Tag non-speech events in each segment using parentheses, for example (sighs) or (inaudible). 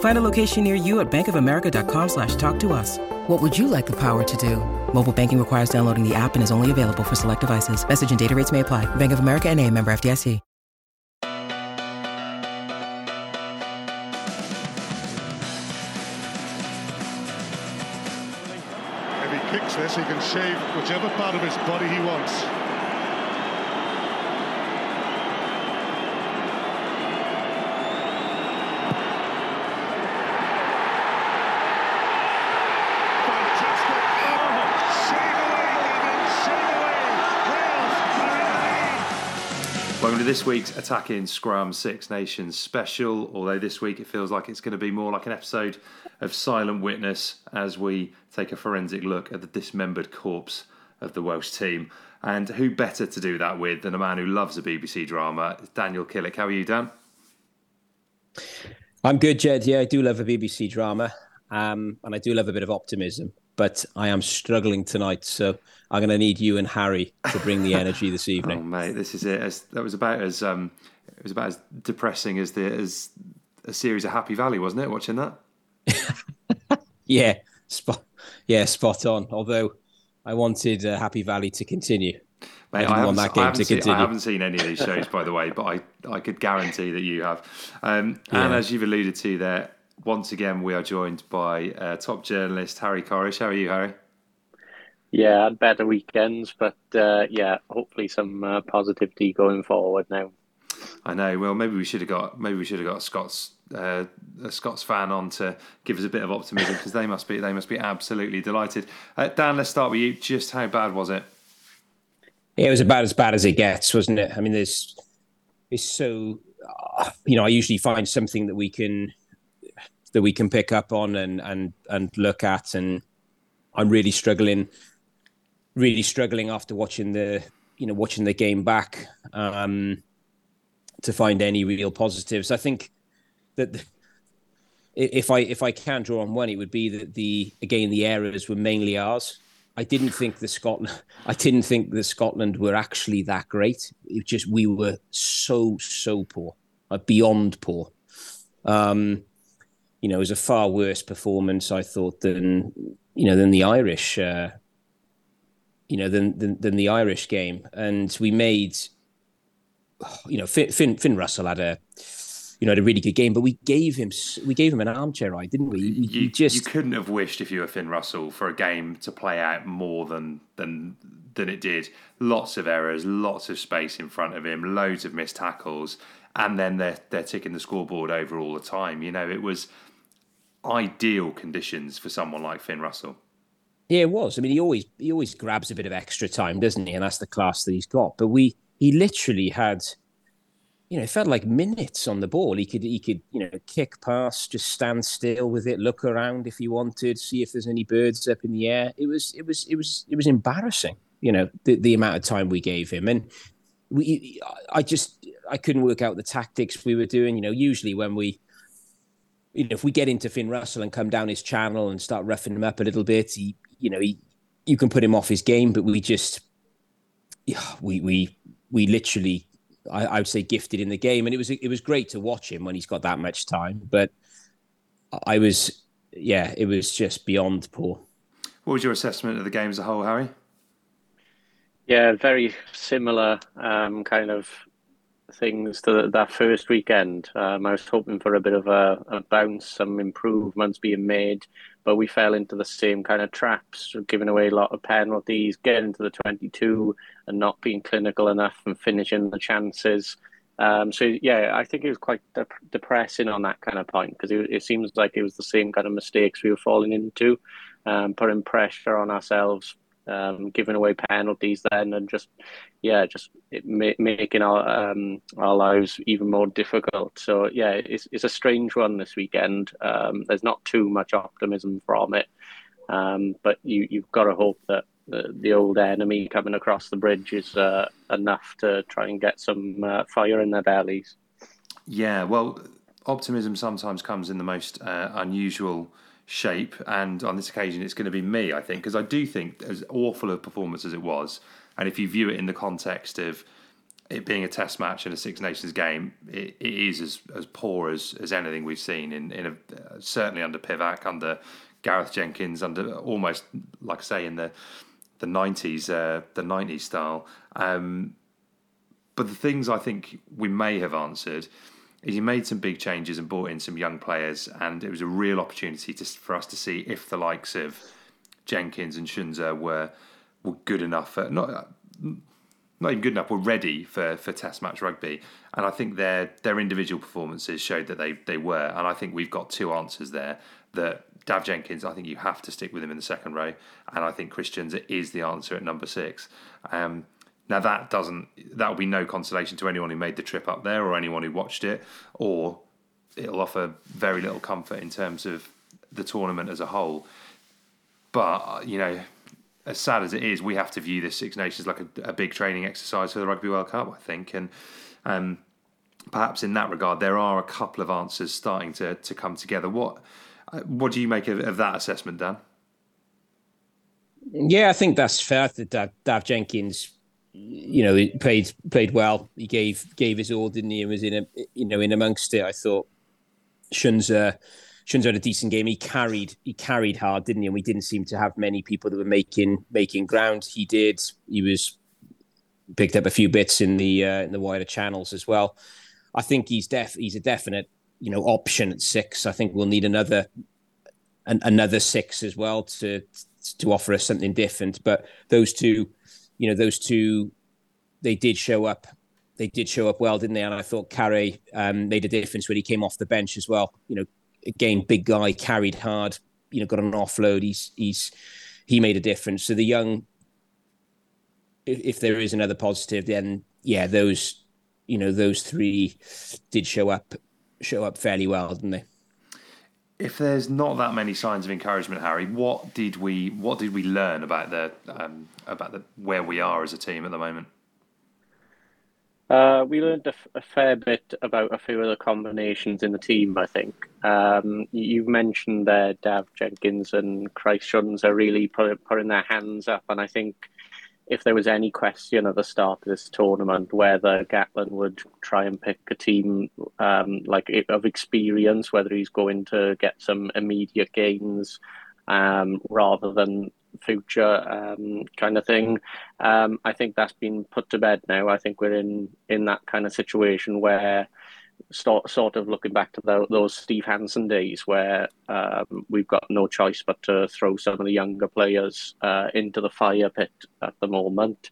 Find a location near you at bankofamerica.com slash talk to us. What would you like the power to do? Mobile banking requires downloading the app and is only available for select devices. Message and data rates may apply. Bank of America and a member FDIC. If he kicks this, he can shave whichever part of his body he wants. Fantastic. Oh, save away, Eden, save away. Wales are in the lead. Welcome to this week's Attacking Scrum Six Nations special. Although this week it feels like it's going to be more like an episode of Silent Witness as we take a forensic look at the dismembered corpse of the Welsh team. And who better to do that with than a man who loves a BBC drama, Daniel Killick. How are you, Dan? I'm good, Jed. Yeah, I do love a BBC drama, um, and I do love a bit of optimism. But I am struggling tonight, so I'm going to need you and Harry to bring the energy this (laughs) evening. Oh, mate, this is it. As, that was about as um, it was about as depressing as the as a series of Happy Valley, wasn't it? Watching that. (laughs) Yeah, spot. Yeah, spot on. Although I wanted uh, Happy Valley to continue. Mate, I want haven't, that game I, haven't to seen, I haven't seen any of these shows, by the way, but I, I could guarantee that you have. Um, (laughs) And as you've alluded to there, once again, we are joined by uh, top journalist Harry Corish. How are you, Harry? Yeah, I had better weekends, but uh, yeah, hopefully some uh, positivity going forward now. I know. Well, maybe we should have got maybe we should have got a Scots uh, a Scots fan on to give us a bit of optimism because they must be they must be absolutely delighted. Uh, Dan, let's start with you. Just how bad was it? Yeah, it was about as bad as it gets, wasn't it? I mean, there's it's so uh, you know I usually find something that we can that we can pick up on and and and look at, and I'm really struggling, really struggling after watching the you know watching the game back um, to find any real positives. I think that. The, if I if I can draw on one, it would be that the again the errors were mainly ours. I didn't think the Scotland (laughs) I didn't think the Scotland were actually that great. It just we were so so poor, like beyond poor. Um, you know, it was a far worse performance I thought than you know than the Irish. Uh, you know than, than than the Irish game, and we made. You know, Finn Finn, Finn Russell had a you know had a really good game, but we gave him we gave him an armchair ride, didn't we? We, You, just you couldn't have wished if you were Finn Russell for a game to play out more than than than it did. Lots of errors, lots of space in front of him, loads of missed tackles, and then they're they're ticking the scoreboard over all the time. You know, it was ideal conditions for someone like Finn Russell. Yeah, it was. I mean, he always he always grabs a bit of extra time, doesn't he? And that's the class that he's got. But we he literally had, you know, it felt like minutes on the ball. He could he could you know kick past, just stand still with it, look around if he wanted, see if there's any birds up in the air. It was it was it was it was embarrassing. You know, the the amount of time we gave him, and we I just I couldn't work out the tactics we were doing. You know, usually when we you know, if we get into Finn Russell and come down his channel and start roughing him up a little bit, he, you know, he, you can put him off his game. But we just, yeah, we we we literally I, I, would say gifted in the game, and it was it was great to watch him when he's got that much time. But I was, yeah, it was just beyond poor. What was your assessment of the game as a whole, Harry? Yeah, very similar um, kind of things to that first weekend. Um, I was hoping for a bit of a, a, bounce, some improvements being made, but we fell into the same kind of traps, giving away a lot of penalties, getting to the 22 and not being clinical enough and finishing the chances. Um, so, yeah, I think it was quite de- depressing on that kind of point because it, it, seems like it was the same kind of mistakes we were falling into, um, putting pressure on ourselves, um, giving away penalties then, and just yeah, just ma- making our um, our lives even more difficult. So yeah, it's it's a strange one this weekend. Um, there's not too much optimism from it, um, but you you've got to hope that the, the old enemy coming across the bridge is uh, enough to try and get some uh, fire in their bellies. Yeah, well, optimism sometimes comes in the most uh, unusual shape. And on this occasion, it's going to be me, I think, because I do think, as awful a performance as it was, and if you view it in the context of it being a test match and a Six Nations game, it, it is as, as poor as, as anything we've seen in, in a, certainly under Pivac, under Gareth Jenkins, under almost like I say in the the nineties, uh, the nineties style. Um, but the things I think we may have answered he made some big changes and brought in some young players, and it was a real opportunity to, for us to see if the likes of Jenkins and Tshiunza were were good enough for not not even good enough, were ready for, for Test match rugby. And I think their their individual performances showed that they they were. And I think we've got two answers there. That Dafydd Jenkins, I think you have to stick with him in the second row, and I think Christ Tshiunza is the answer at number six. Um, now that doesn't that will be no consolation to anyone who made the trip up there or anyone who watched it, or it'll offer very little comfort in terms of the tournament as a whole. But you know, as sad as it is, we have to view this Six Nations like a, a big training exercise for the Rugby World Cup. I think, and um, perhaps in that regard, there are a couple of answers starting to to come together. What uh, what do you make of, of that assessment, Dan? Yeah, I think that's fair. That Dafydd Jenkins you know, he played played well. He gave gave his all, didn't he? And was in a you know in amongst it. I thought Tshiunza Tshiunza had a decent game. He carried he carried hard, didn't he? And we didn't seem to have many people that were making making ground. He did. He was picked up a few bits in the uh, in the wider channels as well. I think he's def he's a definite you know option at six. I think we'll need another an, another six as well to to offer us something different. But those two you know, those two, they did show up. They did show up well, didn't they? And I thought Carey um, made a difference when he came off the bench as well. You know, again, big guy, carried hard. You know, got an offload. He's he's he made a difference. So the young, if, if there is another positive, then yeah, those you know those three did show up show up fairly well, didn't they? If there's not that many signs of encouragement, Harry, what did we what did we learn about the um, about the where we are as a team at the moment? Uh, we learned a, f- a fair bit about a few of the combinations in the team. I think um, you mentioned there, Dafydd Jenkins and Christ Tshiunza are really put, putting their hands up, and I think if there was any question at the start of this tournament whether Gatland would try and pick a team um, like of experience, whether he's going to get some immediate gains um, rather than future um, kind of thing, um, I think that's been put to bed now. I think we're in in that kind of situation where start, sort of looking back to the, those Steve Hansen days where um, we've got no choice but to throw some of the younger players uh, into the fire pit at the moment.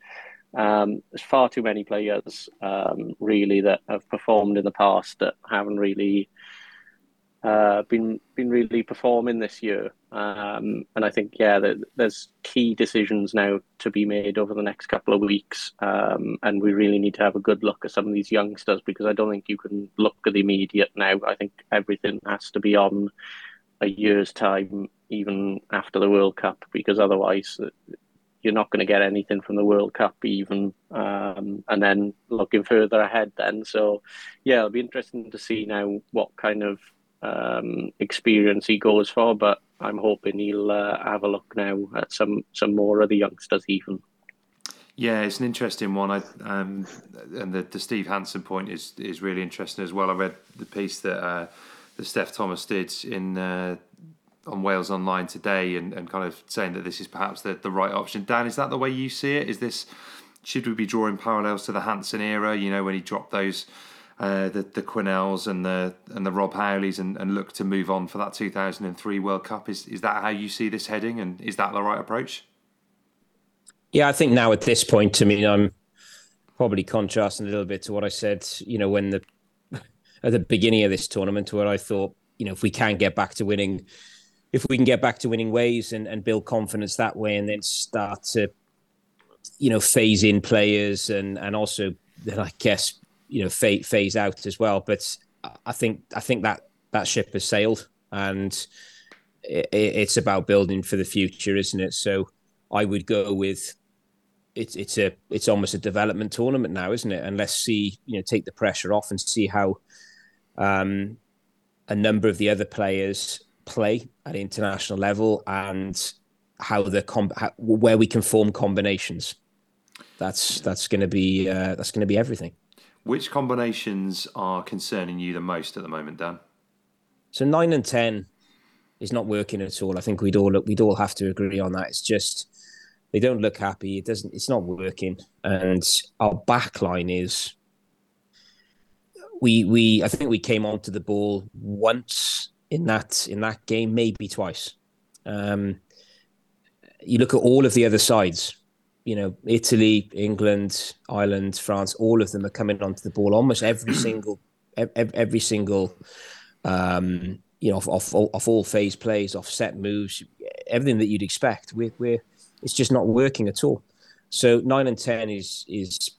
Um, there's far too many players um, really that have performed in the past that haven't really uh, been been really performing this year, um, and I think yeah, there's key decisions now to be made over the next couple of weeks, um, and we really need to have a good look at some of these youngsters because I don't think you can look at the immediate now. I think everything has to be on a year's time, even after the World Cup, because otherwise uh, you're not going to get anything from the World Cup even, um, and then looking further ahead. Then, so yeah, it'll be interesting to see now what kind of um, experience he goes for, but I'm hoping he'll uh, have a look now at some some more of the youngsters even. Yeah, it's an interesting one. I um, and the, the Steve Hansen point is is really interesting as well. I read the piece that uh, that Steph Thomas did in uh, on Wales Online today, and, and kind of saying that this is perhaps the, the right option. Dan, is that the way you see it? Is this should we be drawing parallels to the Hansen era? You know, when he dropped those uh, the the Quinnells and the and the Rob Howleys and, and look to move on for that 2003 World Cup. Is is that how you see this heading, and is that the right approach? Yeah, I think now at this point, I mean, I'm probably contrasting a little bit to what I said, you know, when the (laughs) at the beginning of this tournament, where I thought, you know, if we can get back to winning, if we can get back to winning ways and, and build confidence that way, and then start to, you know, phase in players and and also then I guess you know phase, phase out as well. But I think I think that that ship has sailed, and it, it's about building for the future, isn't it? So I would go with it's it's a it's almost a development tournament now, isn't it? And let's see, you know, take the pressure off and see how um, a number of the other players play at international level and how the com- how, where we can form combinations. That's that's going to be uh, that's going to be everything. Which combinations are concerning you the most at the moment, Dan? So nine and ten is not working at all. I think we'd all we'd all have to agree on that. It's just they don't look happy. It doesn't. It's not working, and our back line is. We we I think we came onto the ball once in that in that game, maybe twice. Um, you look at all of the other sides. You know, Italy, England, Ireland, France. All of them are coming onto the ball almost every (clears throat) single every, every single um, you know, off, off, off all phase plays, off set moves, everything that you'd expect. We're, we're it's just not working at all. So nine and ten is is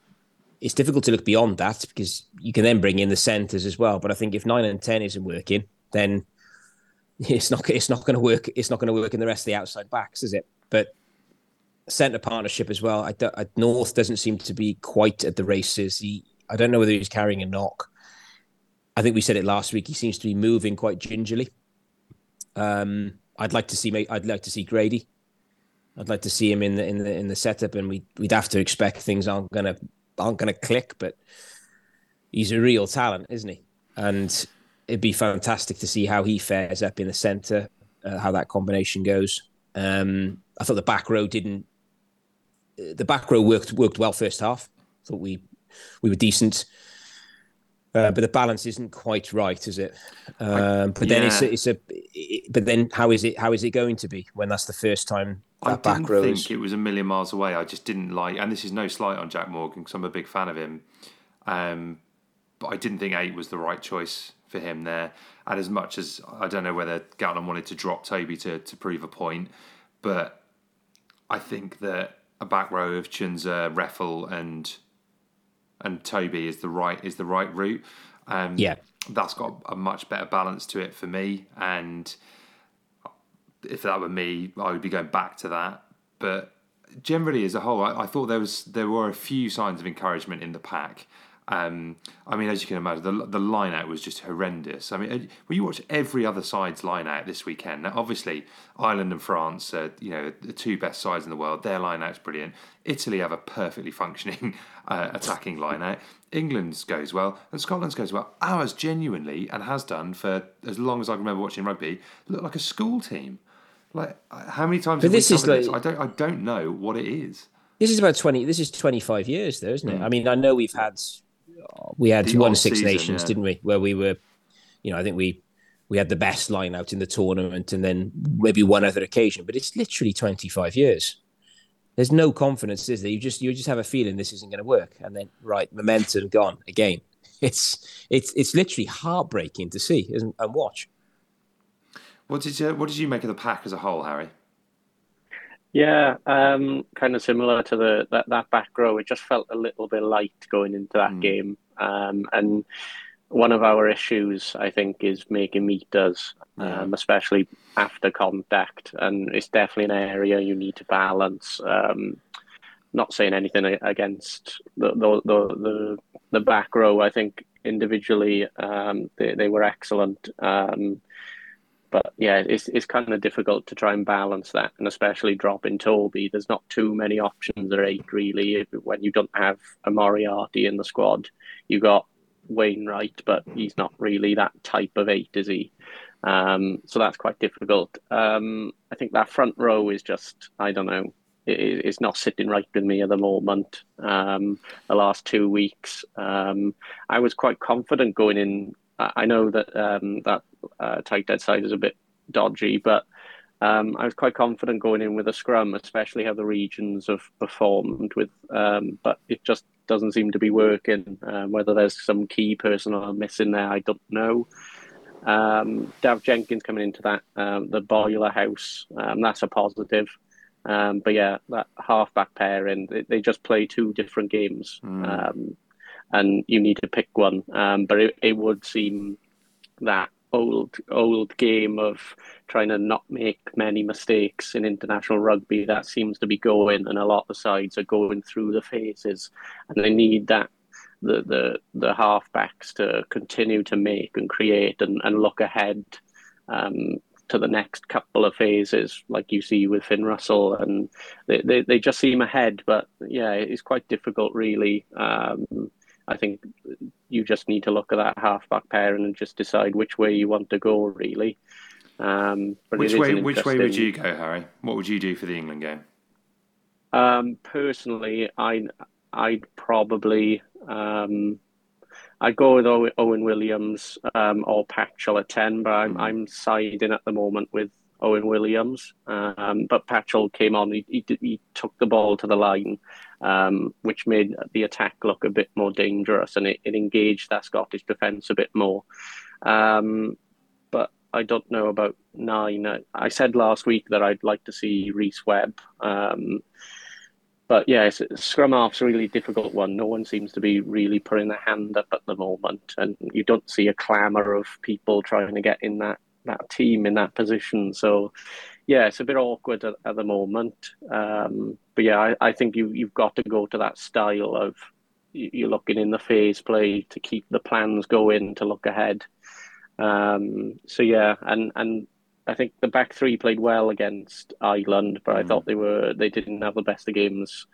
it's difficult to look beyond that because you can then bring in the centres as well. But I think if nine and ten isn't working, then (laughs) it's not it's not going to work. It's not going to work in the rest of the outside backs, is it? But centre partnership as well. I, I, North doesn't seem to be quite at the races. He I don't know whether he's carrying a knock. I think we said it last week. He seems to be moving quite gingerly. Um, I'd like to see. I'd like to see Grady. I'd like to see him in the in the in the setup, and we we'd have to expect things aren't gonna aren't gonna click. But he's a real talent, isn't he? And it'd be fantastic to see how he fares up in the centre, uh, how that combination goes. Um, I thought the back row didn't. The back row worked worked well first half. Thought we we were decent. Uh, but the balance isn't quite right, is it? Um, but yeah. then it's a, it's a. It, but then how is it? How is it going to be when that's the first time I didn't think it was a million miles away. I just didn't like, and this is no slight on Jac Morgan because I'm a big fan of him. Um, but I didn't think eight was the right choice for him there. And as much as I don't know whether Gatland wanted to drop Toby to, to prove a point, but I think that a back row of Tshiunza, Reffell, and and Toby is the right is the right route. Um, yeah, that's got a much better balance to it for me, and if that were me, I would be going back to that. But generally, as a whole, I, I thought there was there were a few signs of encouragement in the pack. Um, I mean, as you can imagine, the the line out was just horrendous. I mean, uh, when you watch every other side's line out this weekend, now obviously Ireland and France are you know the two best sides in the world. Their line out's brilliant. Italy have a perfectly functioning (laughs) uh, attacking line out. England's goes well, and Scotland's goes well. Ours genuinely and has done for as long as I can remember watching rugby, look like a school team. Like how many times? But this is like this? I don't I don't know what it is. This is about twenty. This is twenty five years, though, isn't it? Mm. I mean, I know we've had we had the one Six season, Nations, yeah. didn't we? Where we were, you know, I think we we had the best line out in the tournament, and then maybe one other occasion. But it's literally twenty five years. There's no confidence, is there? You just you just have a feeling this isn't going to work, and then right momentum gone again. (laughs) It's it's it's literally heartbreaking to see and watch. What did you What did you make of the pack as a whole, Harry? Yeah, um, kind of similar to the that, that back row. It just felt a little bit light going into that mm. game, um, and one of our issues, I think, is making meters, yeah. um, especially after contact, and it's definitely an area you need to balance. Um, not saying anything against the the the, the, the back row. I think individually um, they they were excellent. Um, but yeah, it's it's kind of difficult to try and balance that, and especially dropping Toby. There's not too many options at eight really. When you don't have a Moriarty in the squad, you got Wainwright, but he's not really that type of eight, is he? Um, so that's quite difficult. Um, I think that front row is just I don't know. It, it's not sitting right with me at the moment. Um, the last two weeks, um, I was quite confident going in I know that um, that uh, tighthead side is a bit dodgy, but um, I was quite confident going in with a scrum, especially how the regions have performed with. Um, but it just doesn't seem to be working. Um, whether there's some key personnel missing there, I don't know. Um, Dafydd Jenkins coming into that um, the boiler house, um, that's a positive. Um, but yeah, that halfback pairing, they, they just play two different games. Mm. And you need to pick one. Um, but it, it would seem that old old game of trying to not make many mistakes in international rugby that seems to be going, and a lot of sides are going through the phases, and they need that the the the halfbacks to continue to make and create and, and look ahead. Um, to the next couple of phases, like you see with Finn Russell, and they, they, they just seem ahead. But yeah, it's quite difficult, really. Um, I think you just need to look at that halfback pair and just decide which way you want to go, really. Um, which way? Which way would you go, Harry? What would you do for the England game? Um, personally, I I'd probably um, I'd go with Owen Williams um, or Patchell at ten, but I'm mm. I'm siding at the moment with Owen Williams. Um, but Patchell came on, he, he, he, took the ball to the line, um, which made the attack look a bit more dangerous and it, it engaged that Scottish defence a bit more. Um, but I don't know about nine. I said last week that I'd like to see Rhys Webb. Um, but yeah, scrum half's a really difficult one. No one seems to be really putting their hand up at the moment, and you don't see a clamour of people trying to get in that that team in that position. So, yeah, it's a bit awkward at, at the moment. Um, but yeah, I, I, think you you've got to go to that style of you're looking in the phase play to keep the plans going to look ahead. Um, so yeah, and and I think the back three played well against Ireland, but mm. I thought they were they didn't have the best of games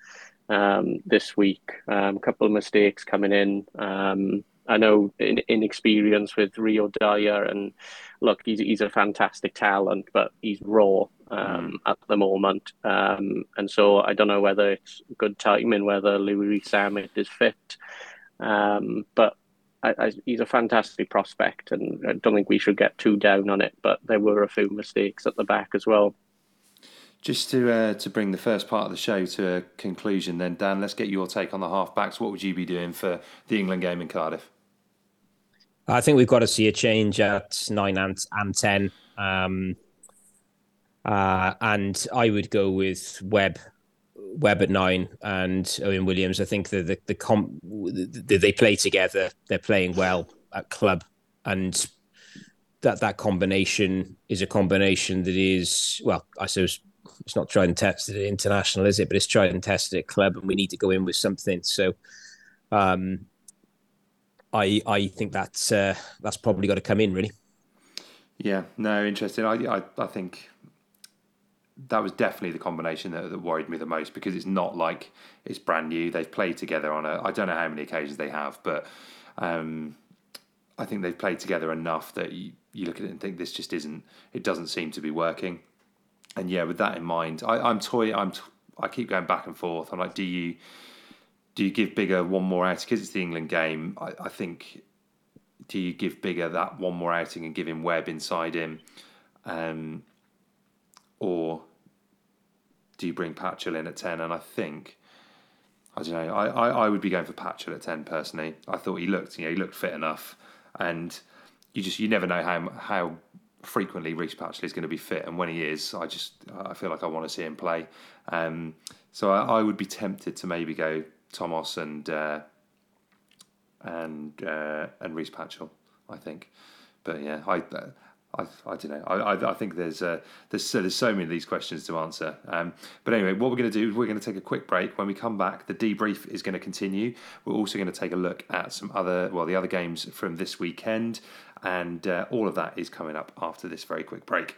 um, this week. A um, couple of mistakes coming in. Um, I know in, inexperience with Rio Dyer, and look, he's he's a fantastic talent, but he's raw um, mm. at the moment, um, and so I don't know whether it's good timing, whether Louis Rees-Zammit is fit, um, but I, I, he's a fantastic prospect, and I don't think we should get too down on it. But there were a few mistakes at the back as well. Just to uh, to bring the first part of the show to a conclusion, then Dan, let's get your take on the halfbacks. What would you be doing for the England game in Cardiff? I think we've got to see a change at nine and, and ten. Um, uh, and I would go with Webb, Webb at nine, and Owen Williams. I think that the the, comp, the, they play together. They're playing well at club, and that that combination is a combination that is well, I suppose it's not tried and tested at international, is it? But it's tried and tested at club, and we need to go in with something. So, um, I I think that's uh, that's probably got to come in really. Yeah, no, interesting. I I, I think that was definitely the combination that, that worried me the most because it's not like it's brand new. They've played together on a I don't know how many occasions they have, but um, I think they've played together enough that you, you look at it and think this just isn't. It doesn't seem to be working. And yeah, with that in mind, I, I'm toy. I'm t- I keep going back and forth. I'm like, do you do you give Biggar one more outing because it's the England game? I, I, think do you give Biggar that one more outing and give him Webb inside him, um, or do you bring Patchell in at ten? And I think I don't know. I, I, I would be going for Patchell at ten personally. I thought he looked you know he looked fit enough, and you just you never know how how frequently Rhys Patchell is going to be fit, and when he is, I just I feel like I want to see him play. Um, so I, I would be tempted to maybe go Tomos and uh, and uh, and Rhys Patchell, I think. But yeah, I I, I don't know. I, I, I think there's uh, there's so, there's so many of these questions to answer. Um, but anyway, what we're going to do is we're going to take a quick break. When we come back, the debrief is going to continue. We're also going to take a look at some other well the other games from this weekend, and uh, all of that is coming up after this very quick break.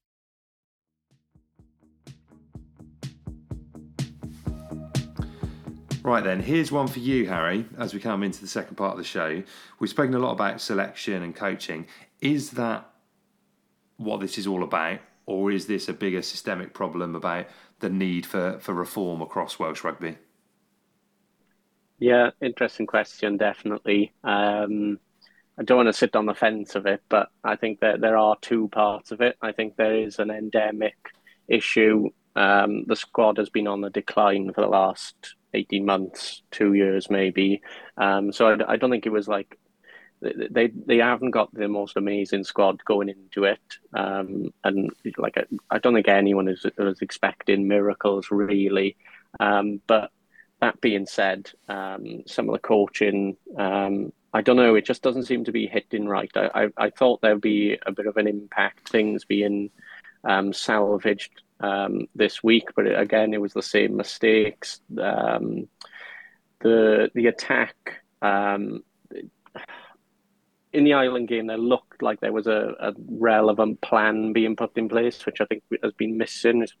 Right then, here's one for you, Harry, as we come into the second part of the show. We've spoken a lot about selection and coaching. Is that what this is all about, or is this a bigger systemic problem about the need for, for reform across Welsh rugby? Yeah, interesting question, definitely. Um, I don't want to sit on the fence of it, but I think that there are two parts of it. I think there is an endemic issue. Um, the squad has been on the decline for the last 18 months, two years maybe. Um, so I, I, don't think it was like they they haven't got the most amazing squad going into it, um, and like I, I, don't think anyone is was expecting miracles really. Um, but that being said, um, some of the coaching. Um, I don't know. It just doesn't seem to be hitting right. I, I, I thought there'd be a bit of an impact, things being um, salvaged um, this week, but it, again, it was the same mistakes. Um, the the attack um, in the Ireland game, there looked like there was a, a, relevant plan being put in place, which I think has been missing. It's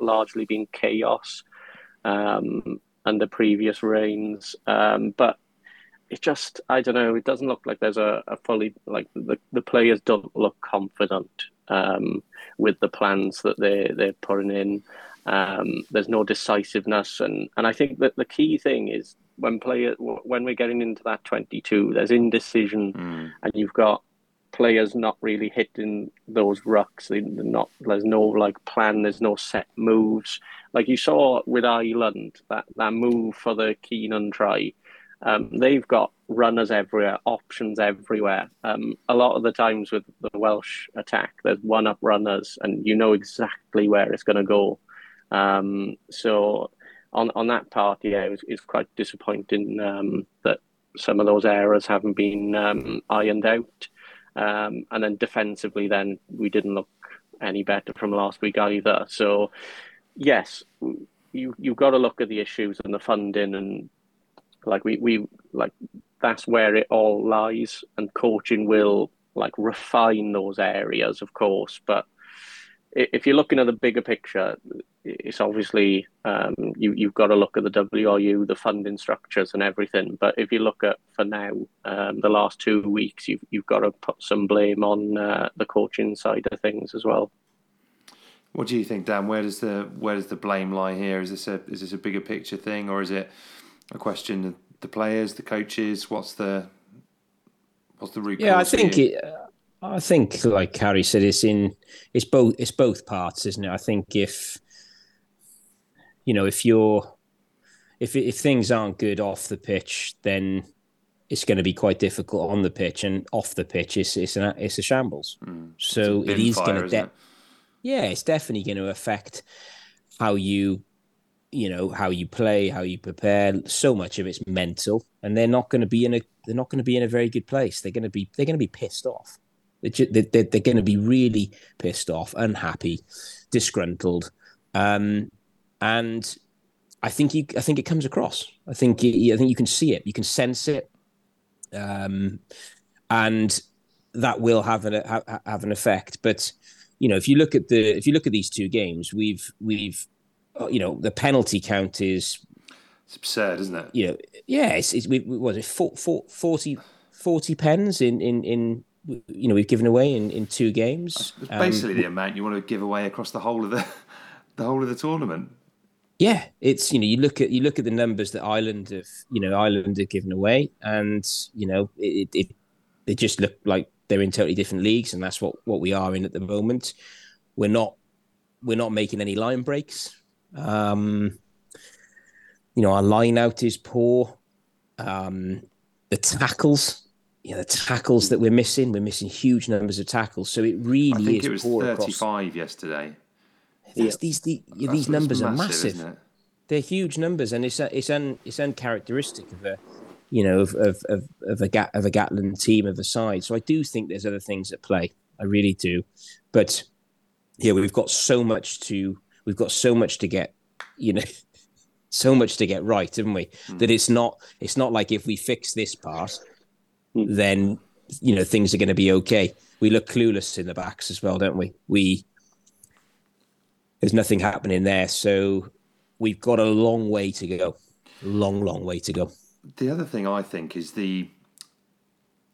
largely been chaos um, under previous reigns, um, but it just I don't know. It doesn't look like there's a, a fully like the, the players don't look confident um, with the plans that they they're putting in. Um, there's no decisiveness, and and I think that the key thing is when player when we're getting into that 22, there's indecision, mm. and you've got players not really hitting those rucks. They, are not there's no like plan. There's no set moves. Like you saw with Ireland, that that move for the Keenan try um, they've got runners everywhere, options everywhere. Um, a lot of the times with the Welsh attack, there's one up runners, and you know exactly where it's going to go. Um, so on on that part, yeah, it was, it's quite disappointing um, that some of those errors haven't been um, ironed out. Um, and then defensively, then we didn't look any better from last week either. So yes, you you've got to look at the issues and the funding and like we, we like that's where it all lies, and coaching will like refine those areas, of course. But if you're looking at the bigger picture, it's obviously um, you you've got to look at the WRU, the funding structures, and everything. But if you look at for now, um, the last two weeks, you've you've got to put some blame on uh, the coaching side of things as well. What do you think, Dan? Where does the where does the blame lie here? Is this a is this a bigger picture thing, or is it a question the players, the coaches? What's the what's the root? Yeah, I think it, I think like Harry said, it's in it's both it's both parts, isn't it? I think if you know if you're if if things aren't good off the pitch, then it's going to be quite difficult on the pitch, and off the pitch, it's it's, an, it's a shambles. Mm. So it is going to, de- yeah, it's definitely going to affect how you you know how you play, how you prepare. So much of it's mental, and they're not going to be in a they're not going to be in a very good place. They're going to be they're going to be pissed off. They're, they're, they're going to be really pissed off, unhappy, disgruntled, um, and I think you I think it comes across. I think I think you can see it, you can sense it, um, and that will have an have, an effect. But you know, if you look at the if you look at these two games, we've we've you know, the penalty count is. It's absurd, isn't it? You know, yeah, it's, it's we, was it 40, 40 pens in, in, in, you know, we've given away in, in two games. It's basically um, the amount you want to give away across the whole of the, (laughs) the whole of the tournament. Yeah, it's you know you look at you look at the numbers that Ireland have you know Ireland have given away, and you know it it, it just look like they're in totally different leagues, and that's what what we are in at the moment. We're not we're not making any line breaks. Um, you know, our line out is poor. Um, the tackles, you know, the tackles that we're missing, we're missing huge numbers of tackles. So it really I think is it was poor 35 across. yesterday. These these, the, That's- these that's numbers are massive, massive. isn't it? They're huge numbers, and it's it's un, it's uncharacteristic of a you know of of of, of a Gat, of a Gatland team of a side. So I do think there's other things at play. I really do, but yeah, we've got so much to we've got so much to get you know (laughs) so much to get right, haven't we? Hmm. That it's not it's not like if we fix this part, hmm. then you know things are going to be okay. We look clueless in the backs as well, don't we? We there's nothing happening there, so we've got a long way to go. Long, long way to go. The other thing I think is the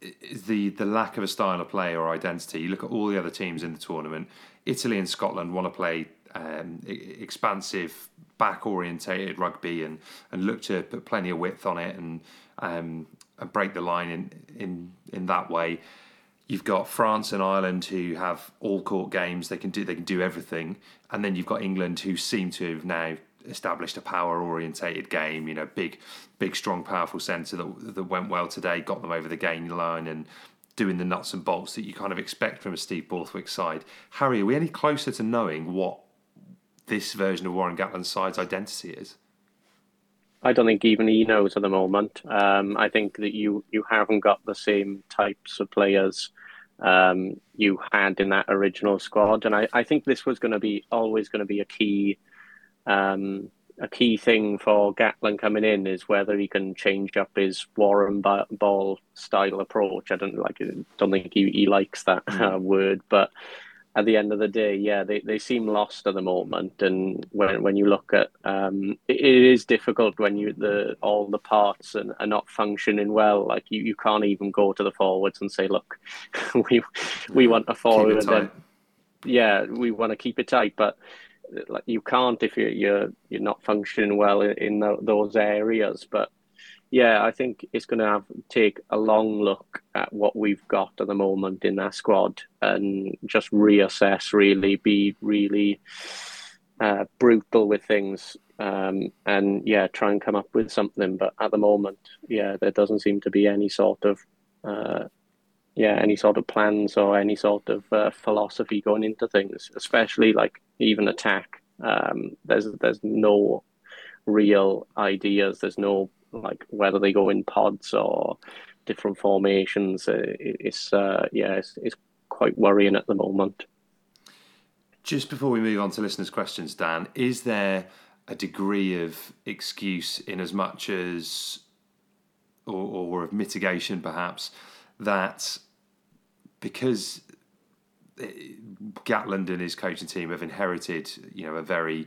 is the the lack of a style of play or identity. You look at all the other teams in the tournament. Italy and Scotland want to play um, expansive, back orientated rugby and and look to put plenty of width on it and um, and break the line in in in that way. You've got France and Ireland who have all court games. They can do they can do everything, and then you've got England who seem to have now established a power orientated game. You know, big, big, strong, powerful centre that that went well today, got them over the gain line, and doing the nuts and bolts that you kind of expect from a Steve Borthwick side. Harry, are we any closer to knowing what this version of Warren Gatland's side's identity is? I don't think even he knows at the moment. Um, I think that you you haven't got the same types of players um, you had in that original squad, and I, I think this was going to be always going to be a key um, a key thing for Gatland coming in is whether he can change up his Warrenball style approach. I don't like don't think he, he likes that uh, word, but at the end of the day, yeah, they, they seem lost at the moment. And when when you look at um, it, it is difficult when you the all the parts and are not functioning well. Like you, you can't even go to the forwards and say, look, (laughs) we we want a forward. and then- yeah, we want to keep it tight, but like you can't if you're you're you're not functioning well in, in tho- those areas. But yeah, I think it's going to have take a long look at what we've got at the moment in our squad and just reassess. Really, be really uh, brutal with things, um, and yeah, try and come up with something. But at the moment, yeah, there doesn't seem to be any sort of uh, yeah, any sort of plans or any sort of uh, philosophy going into things, especially like even attack. Um, there's there's no real ideas. There's no like whether they go in pods or different formations. Uh, it's uh, yeah, it's, it's quite worrying at the moment. Just before we move on to listeners' questions, Dan, is there a degree of excuse in as much as, or, or of mitigation perhaps, that because eh, Gatland and his coaching team have inherited, you know, a very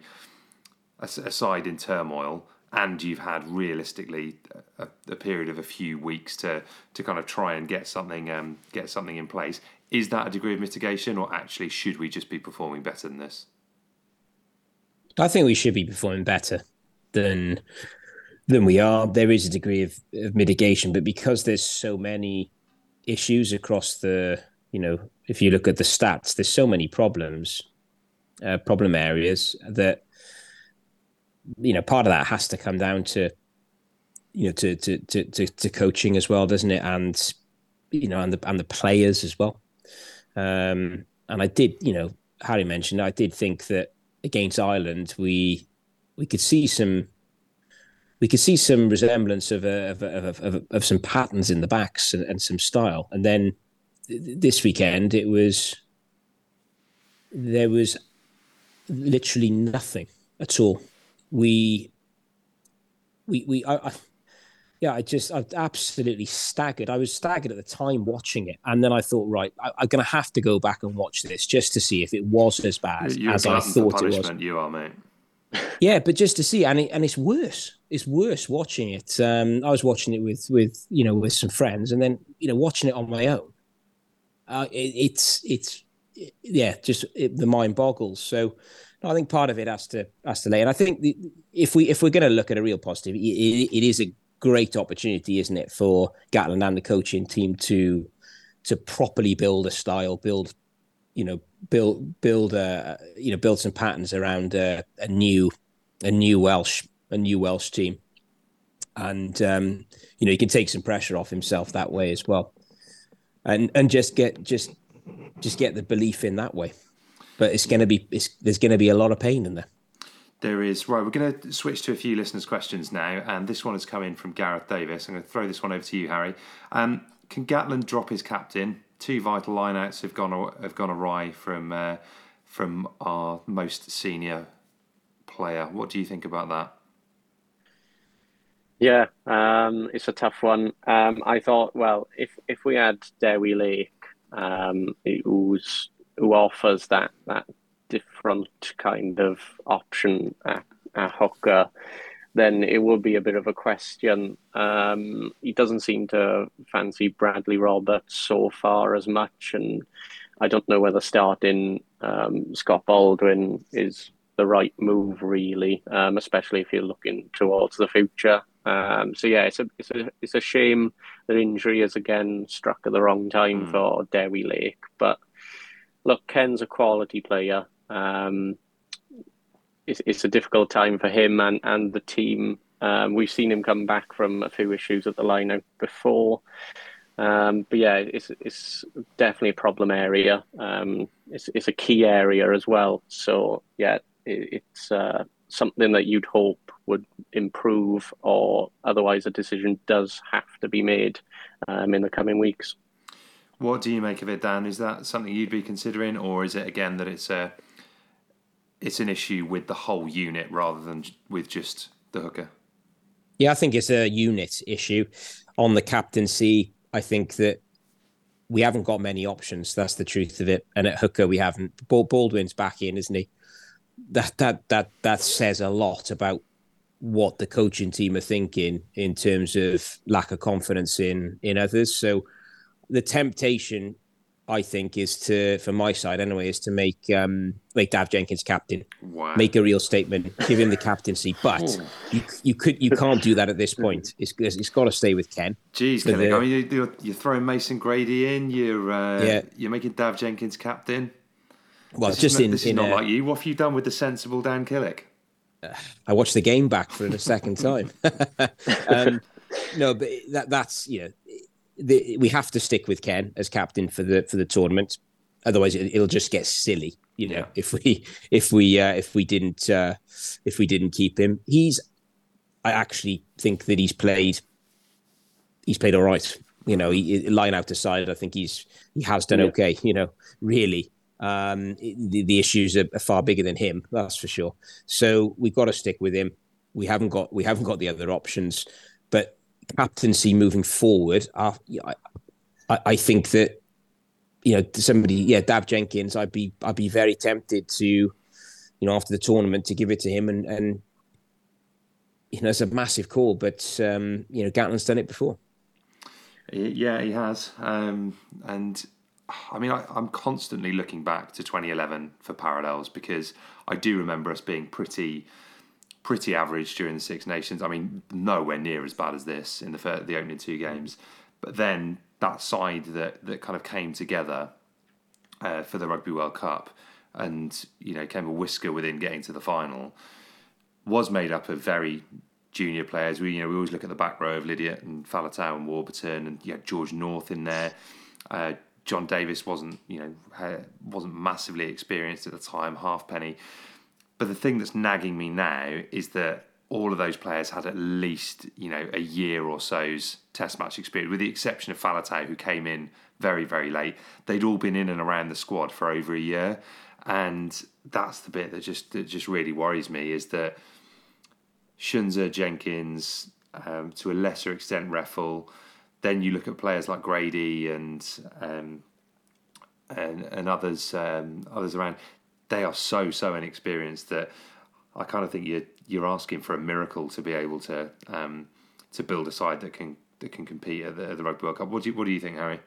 a, a side in turmoil, and you've had realistically a, a period of a few weeks to to kind of try and get something um, get something in place. Is that a degree of mitigation, or actually should we just be performing better than this? I think we should be performing better than than we are. There is a degree of, of mitigation, but because there's so many issues across the, you know, if you look at the stats, there's so many problems, uh, problem areas that, you know, part of that has to come down to, you know, to to to to, to coaching as well, doesn't it? And you know, and the and the players as well. Um, and I did, you know, Harry mentioned, I did think that against Ireland, we we could see some we could see some resemblance of a, of, a, of, a, of, some patterns in the backs and, and some style. And then th- this weekend, it was there was literally nothing at all. We we we I, I yeah, I just I absolutely staggered. I was staggered at the time watching it, and then I thought, right, I, I'm going to have to go back and watch this just to see if it was as bad You're as I thought it was. You are, mate. (laughs) Yeah, but just to see, and it, and it's worse. It's worse watching it. Um, I was watching it with with you know with some friends, and then you know watching it on my own. Uh, it, it's it's yeah, just it, the mind boggles. So I think part of it has to has to lay. And I think the, if we if we're going to look at a real positive, it, it, is a great opportunity, isn't it, for Gatland and the coaching team to to properly build a style, build you know build build a you know build some patterns around a, a new a new Welsh a new Welsh team, and um, you know he can take some pressure off himself that way as well, and and just get just just get the belief in that way. But it's going to be it's, there's going to be a lot of pain in there. There is right. We're going to switch to a few listeners' questions now, and this one has come in from Gareth Davis. I'm going to throw this one over to you, Harry. Um, can Gatland drop his captain? Two vital lineouts have gone have gone awry from uh, from our most senior player. What do you think about that? Yeah, um, it's a tough one. Um, I thought, well, if if we had Dewi Lake, um, who's who offers that that different kind of option at, at hooker, then it will be a bit of a question. Um, he doesn't seem to fancy Bradley Roberts so far as much, and I don't know whether starting um, Scott Baldwin is the right move, really, um, especially if you're looking towards the future. Um, so yeah, it's a it's a it's a shame that injury has again struck at the wrong time mm. for Dewi Lake. But look, Ken's a quality player. Um, it's, it's a difficult time for him and, and the team. Um, we've seen him come back from a few issues at the lineout before. Um, but yeah, it's it's definitely a problem area. Um, it's it's a key area as well. So yeah, it, it's uh, something that you'd hope would improve, or otherwise a decision does have to be made um, in the coming weeks. What do you make of it, Dan? Is that something you'd be considering, or is it again that it's a it's an issue with the whole unit rather than with just the hooker. Yeah, I think it's a unit issue on the captaincy. I think that we haven't got many options. That's the truth of it. And at hooker, we haven't. Baldwin's back in, isn't he? That that that that says a lot about what the coaching team are thinking in terms of lack of confidence in in others. So the temptation I think is to, for my side anyway, is to make um, make Dafydd Jenkins captain, wow. make a real statement, give him the captaincy. But you you could you can't do that at this point. It's it's got to stay with Ken. Jeez, Ken, the, I mean, you're, you're throwing Mason Grady in. You're uh, yeah. you're making Dafydd Jenkins captain. Well, this just not, in this in is not a, like you. What have you done with the sensible Dan Killick? Uh, (sighs) I watched the game back for the second time. (laughs) um, no, but that that's you know the, we have to stick with Ken as captain for the for the tournament. Otherwise, it, will just get silly, you know. Yeah. If we if we uh, if we didn't uh, if we didn't keep him, he's. I actually think that he's played. He's played all right. You know, he, line out aside, I think he's he has done yeah. okay. You know, really, um, the, the issues are, are far bigger than him. That's for sure. So we've got to stick with him. We haven't got we haven't got the other options. But captaincy moving forward, I, I, I think that you know somebody, yeah, Dafydd Jenkins, I'd be I'd be very tempted to, you know, after the tournament to give it to him and and you know it's a massive call, but um, you know Gatland's done it before. Yeah, he has, um, and I mean I, I'm constantly looking back to 2011 for parallels because I do remember us being pretty pretty average during the Six Nations. I mean, nowhere near as bad as this in the the opening two games. But then that side that that kind of came together uh, for the Rugby World Cup and you know came a whisker within getting to the final was made up of very junior players. We you know we always look at the back row of Lydiate and Faletau and Warburton and you had George North in there. Uh, Jon Davies wasn't you know wasn't massively experienced at the time. Halfpenny. But the thing that's nagging me now is that all of those players had at least you know a year or so's test match experience, with the exception of Faletau, who came in very very late. They'd all been in and around the squad for over a year, and that's the bit that just that just really worries me is that Tshiunza, Jenkins, um, to a lesser extent Reffell. Then you look at players like Grady and um, and, and others um, others around they are so so inexperienced that I kind of think you're you're asking for a miracle to be able to um, to build a side that can that can compete at the, at the Rugby World Cup. What do you, what do you think, Harry?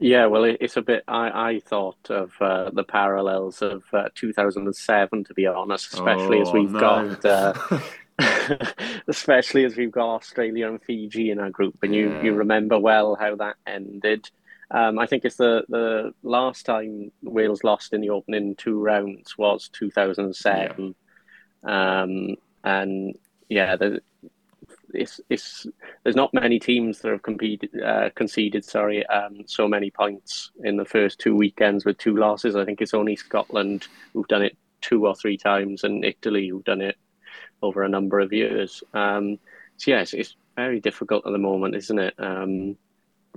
Yeah, well, it's a bit. I, I thought of uh, the parallels of uh, 2007, to be honest, especially oh, as we've no. got, uh, (laughs) (laughs) especially as we've got Australia and Fiji in our group, and you, yeah. you remember well how that ended. Um, I think it's the the last time Wales lost in the opening two rounds was 2007, yeah. um, and yeah, the, it's it's there's not many teams that have competed uh, conceded sorry um, so many points in the first two weekends with two losses. I think it's only Scotland who've done it two or three times, and Italy who've done it over a number of years. Um, so yes, it's very difficult at the moment, isn't it?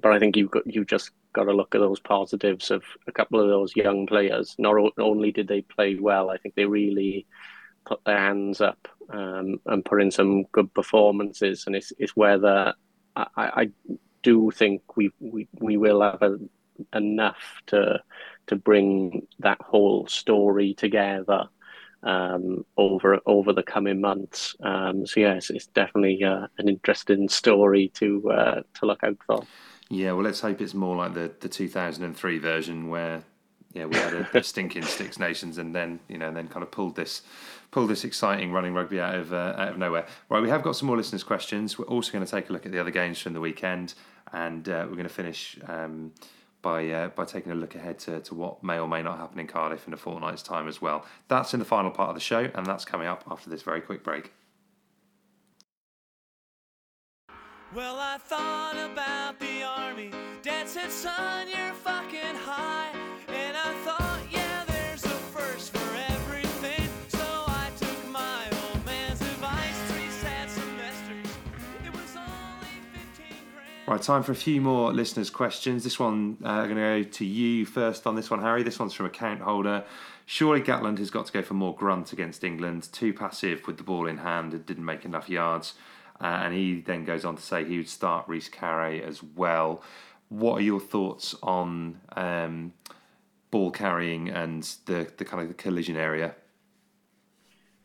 But I think you've got you just got to look at those positives of a couple of those young players. Not only did they play well, I think they really put their hands up um, and put in some good performances. And it's, it's whether I, I do think we, we, we will have a, enough to to bring that whole story together um, over over the coming months. Um, so yes, it's definitely uh, an interesting story to uh, to look out for. Yeah, well, let's hope it's more like the, the 2003 version where yeah we had a, a stinking Six Nations and then you know then kind of pulled this pulled this exciting running rugby out of uh, out of nowhere. Right, we have got some more listeners' questions. We're also going to take a look at the other games from the weekend, and uh, we're going to finish um, by uh, by taking a look ahead to, to what may or may not happen in Cardiff in a fortnight's time as well. That's in the final part of the show, and that's coming up after this very quick break. Well, I thought about the army. Dad said, son, you're fucking high. And I thought, yeah, there's a first for everything. So I took my old man's advice. Three sad semesters. It was only 15 grand. Right, time for a few more listeners' questions. This one, uh, I'm going to go to you first on this one, Harry. This one's from account holder. Surely Gatland has got to go for more grunt against England. Too passive with the ball in hand and didn't make enough yards. Uh, and he then goes on to say he would start Rhys Carré as well. What are your thoughts on um, ball carrying and the, the kind of the collision area?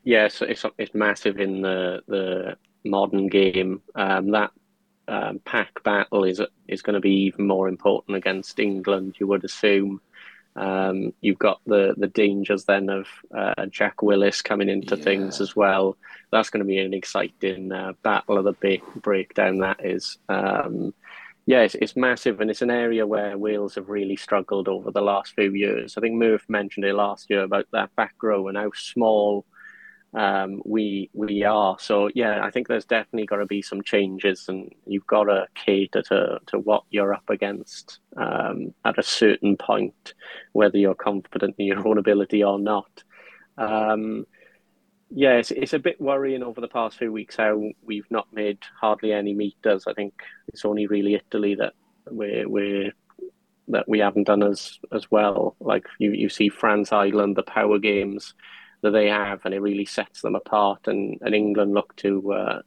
Yeah, it's, it's, it's massive in the the modern game. Um, that um, pack battle is is going to be even more important against England. You would assume. Um, you've got the the dangers then of uh, Jack Willis coming into yeah. things as well. That's going to be an exciting uh, battle of the big breakdown. That is, um, yeah, it's, it's, massive, and it's an area where Wales have really struggled over the last few years. I think Murph mentioned it last year about that back row and how small um, we we are. So yeah, I think there's definitely got to be some changes, and you've got to cater to to what you're up against um, at a certain point, whether you're confident in your own ability or not. Um, yeah, it's, it's a bit worrying over the past few weeks how we've not made hardly any meters. I think it's only really Italy that we're, we're that we haven't done as as well. Like you, you see France Ireland, the power games that they have, and it really sets them apart. And, and England look to uh,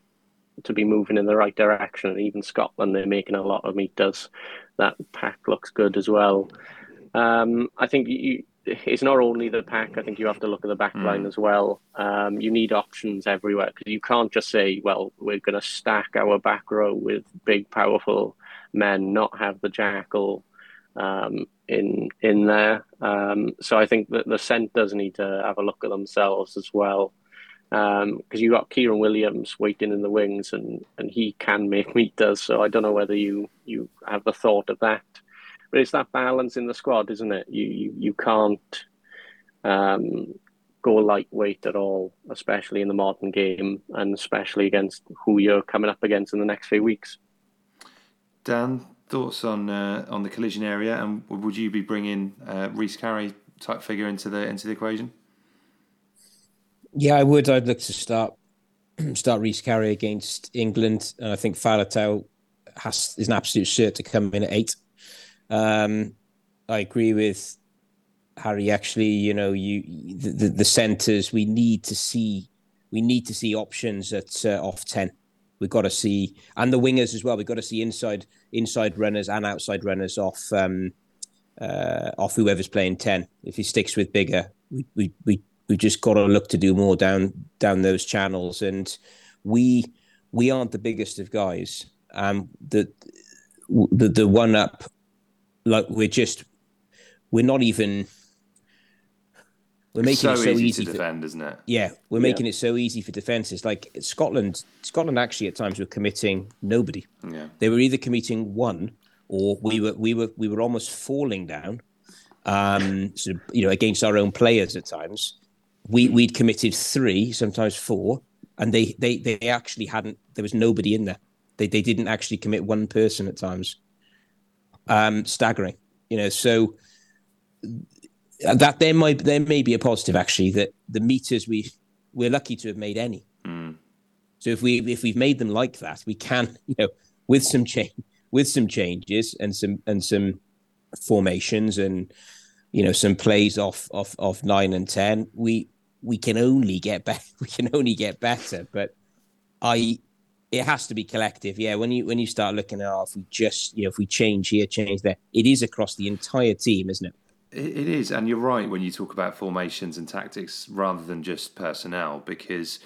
to be moving in the right direction. And even Scotland, they're making a lot of meters. That pack looks good as well. Um, I think you, it's not only the pack. I think you have to look at the back mm. line as well. Um, you need options everywhere because you can't just say, "Well, we're going to stack our back row with big, powerful men, not have the jackal um, in in there. Um, so I think that the centres need to have a look at themselves as well, because um, you got Kieran Williams waiting in the wings, and and he can make (laughs) meters. So I don't know whether you you have the thought of that, but it's that balance in the squad, isn't it? You you, you can't. Um, go lightweight at all, especially in the modern game, and especially against who you're coming up against in the next few weeks. Dan, thoughts on uh, on the collision area, and would you be bringing uh, Rhys Carré type figure into the into the equation? Yeah, I would. I'd look to start (clears throat) start Rhys Carré against England, and I think Faletau has is an absolute shirt to come in at eight. Um, I agree with Harry. Actually, you know, you the, the, the centres we need to see we need to see options at uh, off ten. We've got to see, and the wingers as well. We've got to see inside inside runners and outside runners off um, uh, off whoever's playing ten. If he sticks with Biggar, we we we we just got to look to do more down down those channels. And we we aren't the biggest of guys. Um, the the the one up, like we're just we're not even we're making so it so easy, easy to for, defend, isn't it? Yeah, we're making it so easy for defenses. Like Scotland, Scotland actually at times were committing nobody. Yeah. They were either committing one or we were we were we were almost falling down. Um, sort of, you know, against our own players at times. We we'd committed three, sometimes four, and they they they actually hadn't. There was nobody in there. They they didn't actually commit one person at times. Um, staggering, you know. So that there might there may be a positive actually that the meters we we're lucky to have made any. Mm. So if we if we've made them like that, we can (laughs) you know with some change with some changes and some and some formations and you know some plays off off off nine and ten, we we can only get better. (laughs) We can only get better. But I it has to be collective. Yeah, when you when you start looking at oh, if we just you know if we change here, change there, it is across the entire team, isn't it? It is, and you're right when you talk about formations and tactics rather than just personnel, because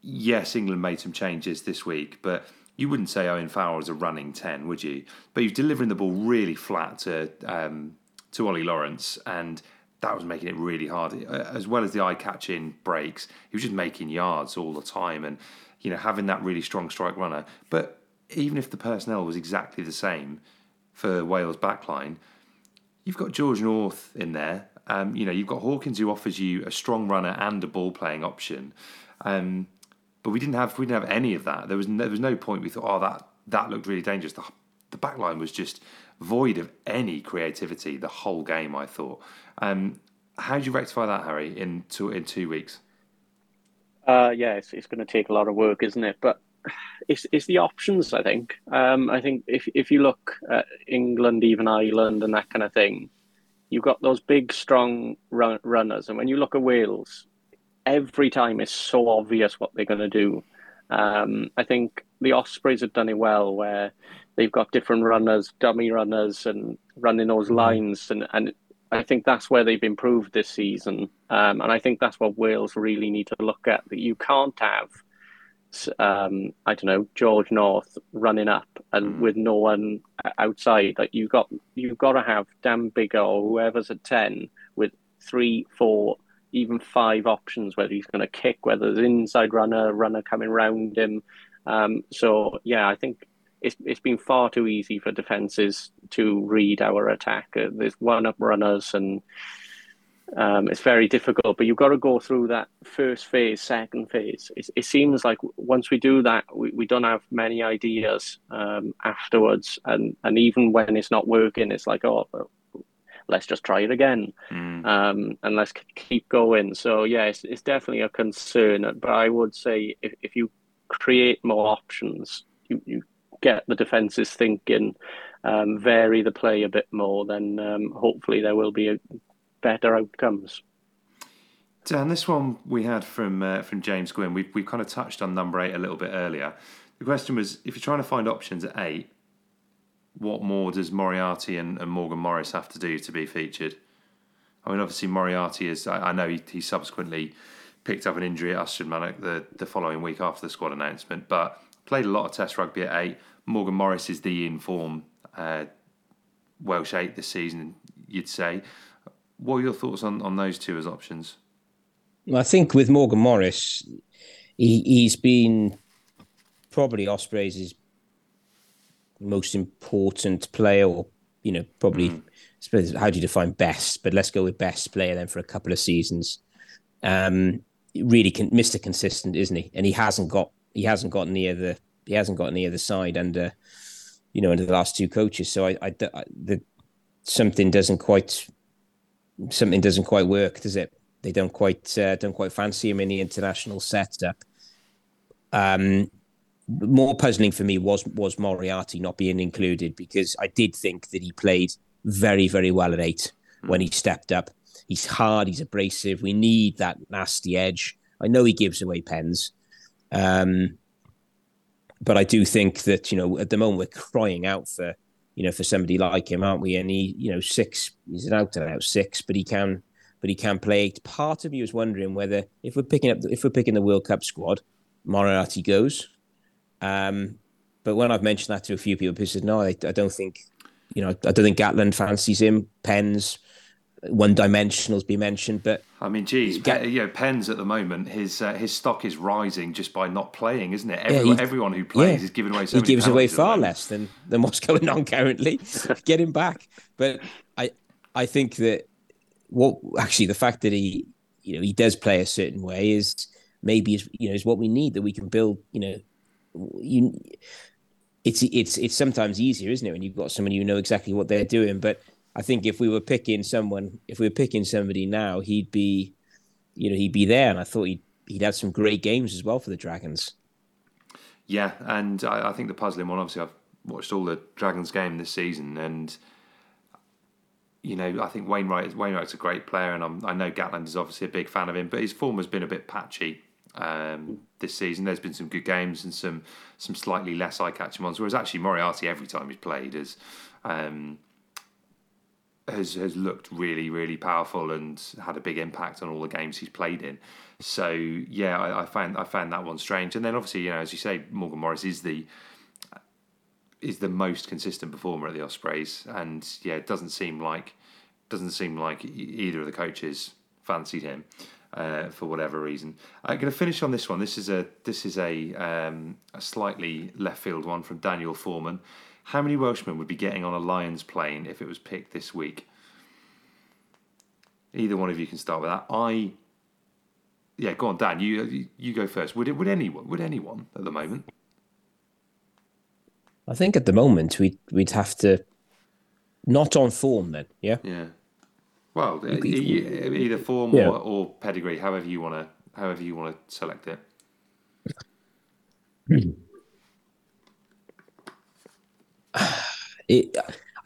yes, England made some changes this week, but you wouldn't say Owen Farrell is a running ten, would you? But you're delivering the ball really flat to um, to Ollie Lawrence, and that was making it really hard. As well as the eye-catching breaks, he was just making yards all the time, and you know having that really strong strike runner. But even if the personnel was exactly the same for Wales backline you've got George North in there. Um, you know, you've got Hawkins who offers you a strong runner and a ball playing option. Um, but we didn't have we didn't have any of that. There was no, there was no point. We thought, oh, that that looked really dangerous. The, the back line was just void of any creativity the whole game. I thought. Um, how do you rectify that, Harry, in two in two weeks? Uh, yeah, it's, it's going to take a lot of work, isn't it? But it's it's the options. I think. Um, I think if if you look at England, even Ireland, and that kind of thing, you've got those big, strong run, runners, and when you look at Wales, every time it's so obvious what they're going to do. Um, I think the Ospreys have done it well, where they've got different runners, dummy runners, and running those mm-hmm. lines, and and I think that's where they've improved this season. Um, and I think that's what Wales really need to look at. That you can't have um, I don't know George North running up and mm. with no one outside. Like you got you've got to have Dan Biggar or whoever's at ten with three, four, even five options. Whether he's going to kick, whether there's inside runner, runner coming round him. Um, so yeah, I think it's it's been far too easy for defenses to read our attack. Uh, there's one up runners and um, it's very difficult, but you've got to go through that first phase, second phase. It, it seems like once we do that, we, we don't have many ideas um, afterwards. And, and even when it's not working, it's like, oh, let's just try it again mm. um, and let's keep going. So, yeah, it's, it's definitely a concern. But I would say if, if you create more options, you, you get the defences thinking, um, vary the play a bit more, then um, hopefully there will be better outcomes. Dan, this one we had from uh, from James Gwynn. We we kind of touched on number eight a little bit earlier. The question was, if you're trying to find options at eight, what more does Moriarty and, and Morgan Morris have to do to be featured? I mean, obviously Moriarty is. I, I know he, he, subsequently picked up an injury at Ashton the, the following week after the squad announcement, but played a lot of Test rugby at eight. Morgan Morris is the in form uh, Welsh eight this season, you'd say. What are your thoughts on, on those two as options? I think with Morgan Morris, he, he's been probably Ospreys' most important player, or, you know, probably, mm. how do you define best? But let's go with best player then for a couple of seasons. Um, really, con- Mr. Consistent, isn't he? And he hasn't got he hasn't got near the he hasn't got near the side under you know under the last two coaches. So I, I, the something doesn't quite something doesn't quite work, does it? They don't quite uh, don't quite fancy him in the international setup. Um, more puzzling for me was was Moriarty not being included because I did think that he played very very well at eight mm. when he stepped up. He's hard, he's abrasive. We need that nasty edge. I know he gives away pens, um, but I do think that you know at the moment we're crying out for you know, for somebody like him, aren't we? And he, you know, six, he's an out and out six, but he can, but he can play. Part of me was wondering whether if we're picking up, if we're picking the World Cup squad, Moriarty goes. Um, but when I've mentioned that to a few people, people said, no, I, I don't think, you know, I don't think Gatland fancies him. Pens, one dimensionals be mentioned, but I mean, geez, Pe- you know, Pens at the moment, his uh, his stock is rising just by not playing, isn't it? Everyone, he- everyone who plays yeah. is giving away so he gives away penalties at the far less than than what's (laughs) going on currently. (laughs) Get him back, but I I think that what actually the fact that he you know he does play a certain way is maybe is you know is what we need that we can build you know you it's it's it's sometimes easier isn't it when you've got someone you know exactly what they're doing but I think if we were picking someone if we were picking somebody now he'd be you know he'd be there and I thought he'd he'd had some great games as well for the Dragons Yeah, and I, I think the puzzling one, obviously, I've watched all the Dragons game this season, and you know, I think Wainwright Wainwright's a great player, and I'm, I know Gatland is obviously a big fan of him, but his form has been a bit patchy um, this season. There's been some good games and some some slightly less eye catching ones. Whereas actually Moriarty, every time he's played, has um, has has looked really really powerful and had a big impact on all the games he's played in. So yeah, I, I found I found that one strange. And then obviously you know as you say, Morgan Morris is the is the most consistent performer at the Ospreys, and yeah, it doesn't seem like doesn't seem like either of the coaches fancied him uh, for whatever reason. I'm going to finish on this one. This is a this is a um, a slightly left field one from Daniel Foreman. How many Welshmen would be getting on a Lions plane if it was picked this week? Either one of you can start with that. I yeah, go on, Dan. You you, go first. Would it? Would anyone? Would anyone at the moment? I think at the moment we we'd have to not on form then, yeah. Yeah. Well, either form Yeah. or, or pedigree, however you want to, however you want to select it. (clears throat) (sighs) It,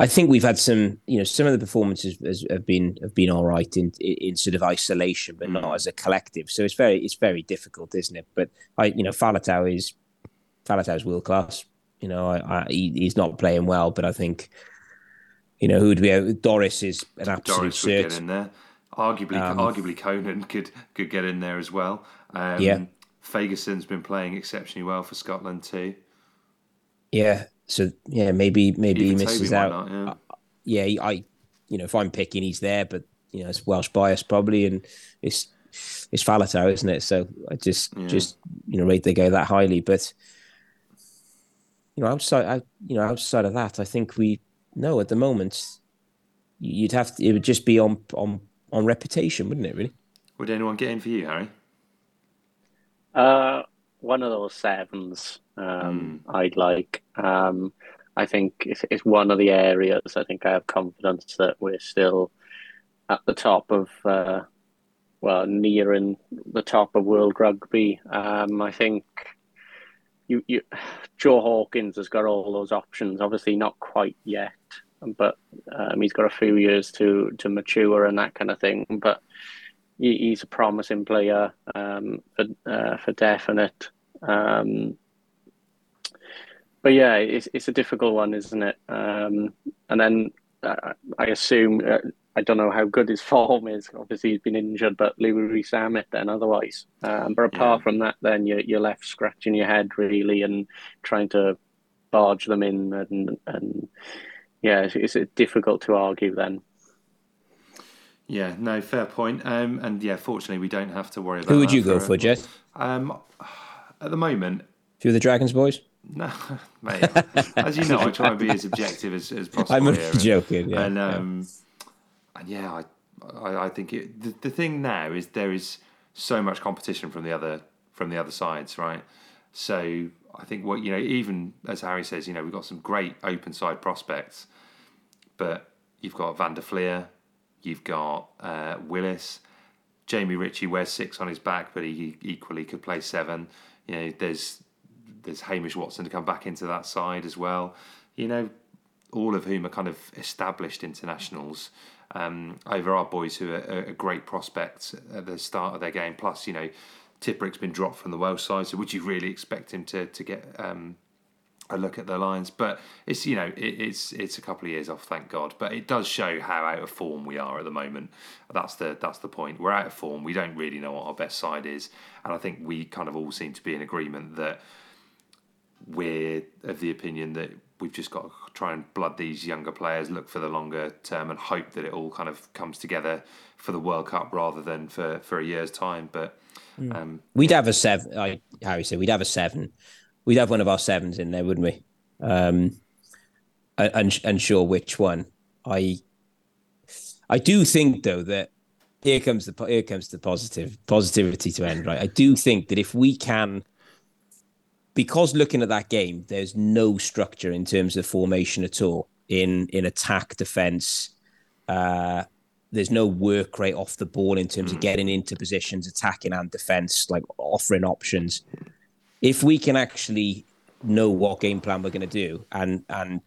I think we've had some, you know, some of the performances has, have been have been all right in, in in sort of isolation, but not as a collective. So it's very it's very difficult, isn't it? But I, you know, Faletau is Faletau's world class. You know, I, I he, he's not playing well, but I think, you know, who'd be Doris is an absolute Doris would get in there. Arguably, Um, arguably Conan could could get in there as well. Um, Yeah. Ferguson's been playing exceptionally well for Scotland too. Yeah. So yeah, maybe maybe Even he misses might out. not, yeah. yeah, I, you know, if I'm picking, he's there, but you know, it's Welsh bias probably, and it's it's Faletau, isn't it? So I just just you know rate they go that highly, but you know, outside, I, you know, outside of that, I think we no at the moment. You'd have to. It would just be on on on reputation, wouldn't it? Really? Would anyone get in for you, Harry? Uh, one of those sevens um, I'd like. Um, I think it's, it's one of the areas I think I have confidence that we're still at the top of, uh, well, nearing the top of world rugby. Um, I think you, you, Joe Hawkins has got all those options. Obviously, not quite yet, but um, he's got a few years to to mature and that kind of thing. But he, he's a promising player um, for uh, for definite. Um, but yeah, it's it's a difficult one, isn't it? Um, and then uh, I assume uh, I don't know how good his (laughs) form is. Obviously, he's been injured, but Louis Zammit then otherwise. Um, but apart Yeah. from that, then you're you're left scratching your head really and trying to barge them in and and yeah, it's, it's difficult to argue then. Yeah, no, fair point. Um, and yeah, fortunately, we don't have to worry about. Who would that you go for, Jess? Um, at the moment, Few of the Dragons boys. (laughs) No, mate. As you know, I try and be as objective as, as possible. I'm here, and- joking, yeah, and yeah. um, and yeah, I, I, I think it, the, the thing now is there is so much competition from the other from the other sides, right? So I think what you know, even as Harry says, you know, we've got some great open side prospects, but you've got Van der Flier, you've got uh, Willis, Jamie Ritchie wears six on his back, but he equally could play seven. You know, there's there's Hamish Watson to come back into that side as well. You know, all of whom are kind of established internationals um, over our boys who are, are great prospects at the start of their game. Plus, you know, Tipuric's been dropped from the Welsh side, so would you really expect him to to get um, a look at the Lions? But it's you know it, it's it's a couple of years off, thank God. But it does show how out of form we are at the moment. That's the that's the point. We're out of form. We don't really know what our best side is, and I think we kind of all seem to be in agreement that we're of the opinion that we've just got to try and blood these younger players, look for the longer term, and hope that it all kind of comes together for the World Cup rather than for, for a year's time. But um, We'd have a seven. I, Harry said we'd have a seven. We'd have one of our sevens in there, wouldn't we? Um, and and sure which one. I I do think though that here comes the here comes the positive positivity to end. Right, I do think that if we can, because looking at that game, there's no structure in terms of formation at all in in attack, defense. Uh, there's no work rate off the ball in terms of getting into positions, attacking and defense, like offering options. If we can actually know what game plan we're going to do and and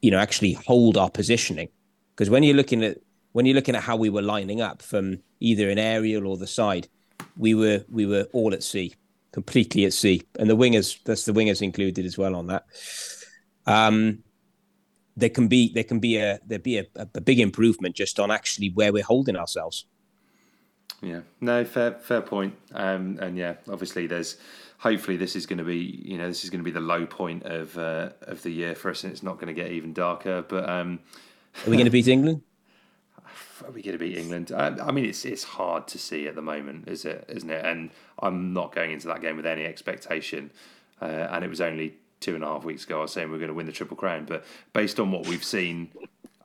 you know actually hold our positioning, because when you're looking at when you're looking at how we were lining up from either an aerial or the side, we were we were all at sea, completely at sea, and the wingers that's the wingers included as well on that. Um, there can be there can be a there be a, a big improvement just on actually where we're holding ourselves. Yeah, no, fair fair point. Um, and yeah, obviously, there's hopefully this is going to be you know this is going to be the low point of uh, of the year for us, and it's not going to get even darker. But um, Are we going (laughs) to beat England? Are we going to beat England? I, I mean, it's it's hard to see at the moment, is it? Isn't it? And I'm not going into that game with any expectation. Uh, and it was only two and a half weeks ago I was saying we are going to win the triple crown. But based on what we've seen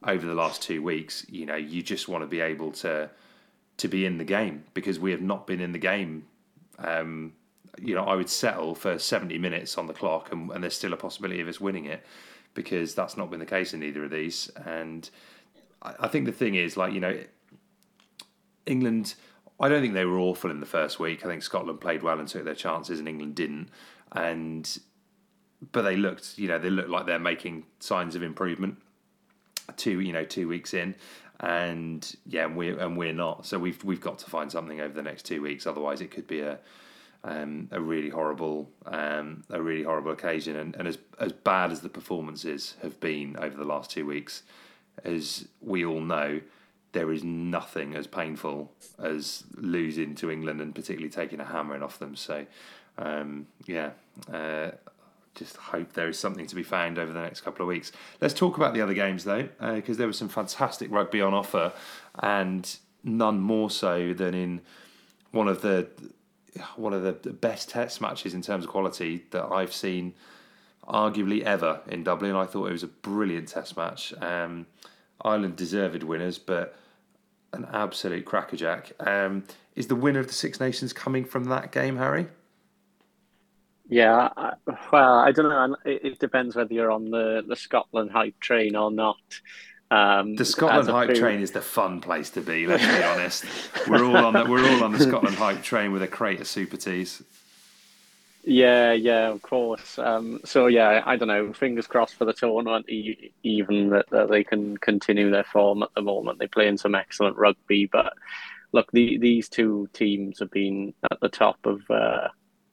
over the last two weeks, you know, you just want to be able to to be in the game because we have not been in the game. Um, you know, I would settle for 70 minutes on the clock, and, and there's still a possibility of us winning it because that's not been the case in either of these. And I, think the thing is, like, you know, England, I don't think they were awful in the first week. I think Scotland played well and took their chances, and England didn't. And but they looked, you know, they looked like they're making signs of improvement. Two, you know, two weeks in, and yeah, and we're and we're not. So we've we've got to find something over the next two weeks. Otherwise, it could be a um, a really horrible um, a really horrible occasion. And, and as as bad as the performances have been over the last two weeks, as we all know, there is nothing as painful as losing to England and particularly taking a hammering off them. So, um, yeah, uh, just hope there is something to be found over the next couple of weeks. Let's talk about the other games though, because uh, there was some fantastic rugby on offer, and none more so than in one of the one of the best Test matches in terms of quality that I've seen, arguably ever in Dublin. I thought it was a brilliant Test match. Um, Ireland deserved winners, but an absolute crackerjack. Um, is the winner of the Six Nations coming from that game, Harry? Yeah, I, well, I don't know. It, it depends whether you're on the, the Scotland hype train or not. Um, The Scotland hype food- train is the fun place to be. Let's be honest. We're all on the, we're all on the Scotland hype train with a crate of super teas. Yeah, yeah, of course. Um, so yeah, I don't know. Fingers crossed for the tournament, even that, that they can continue their form at the moment. They're playing some excellent rugby, but look, the, these two teams have been at the top of uh,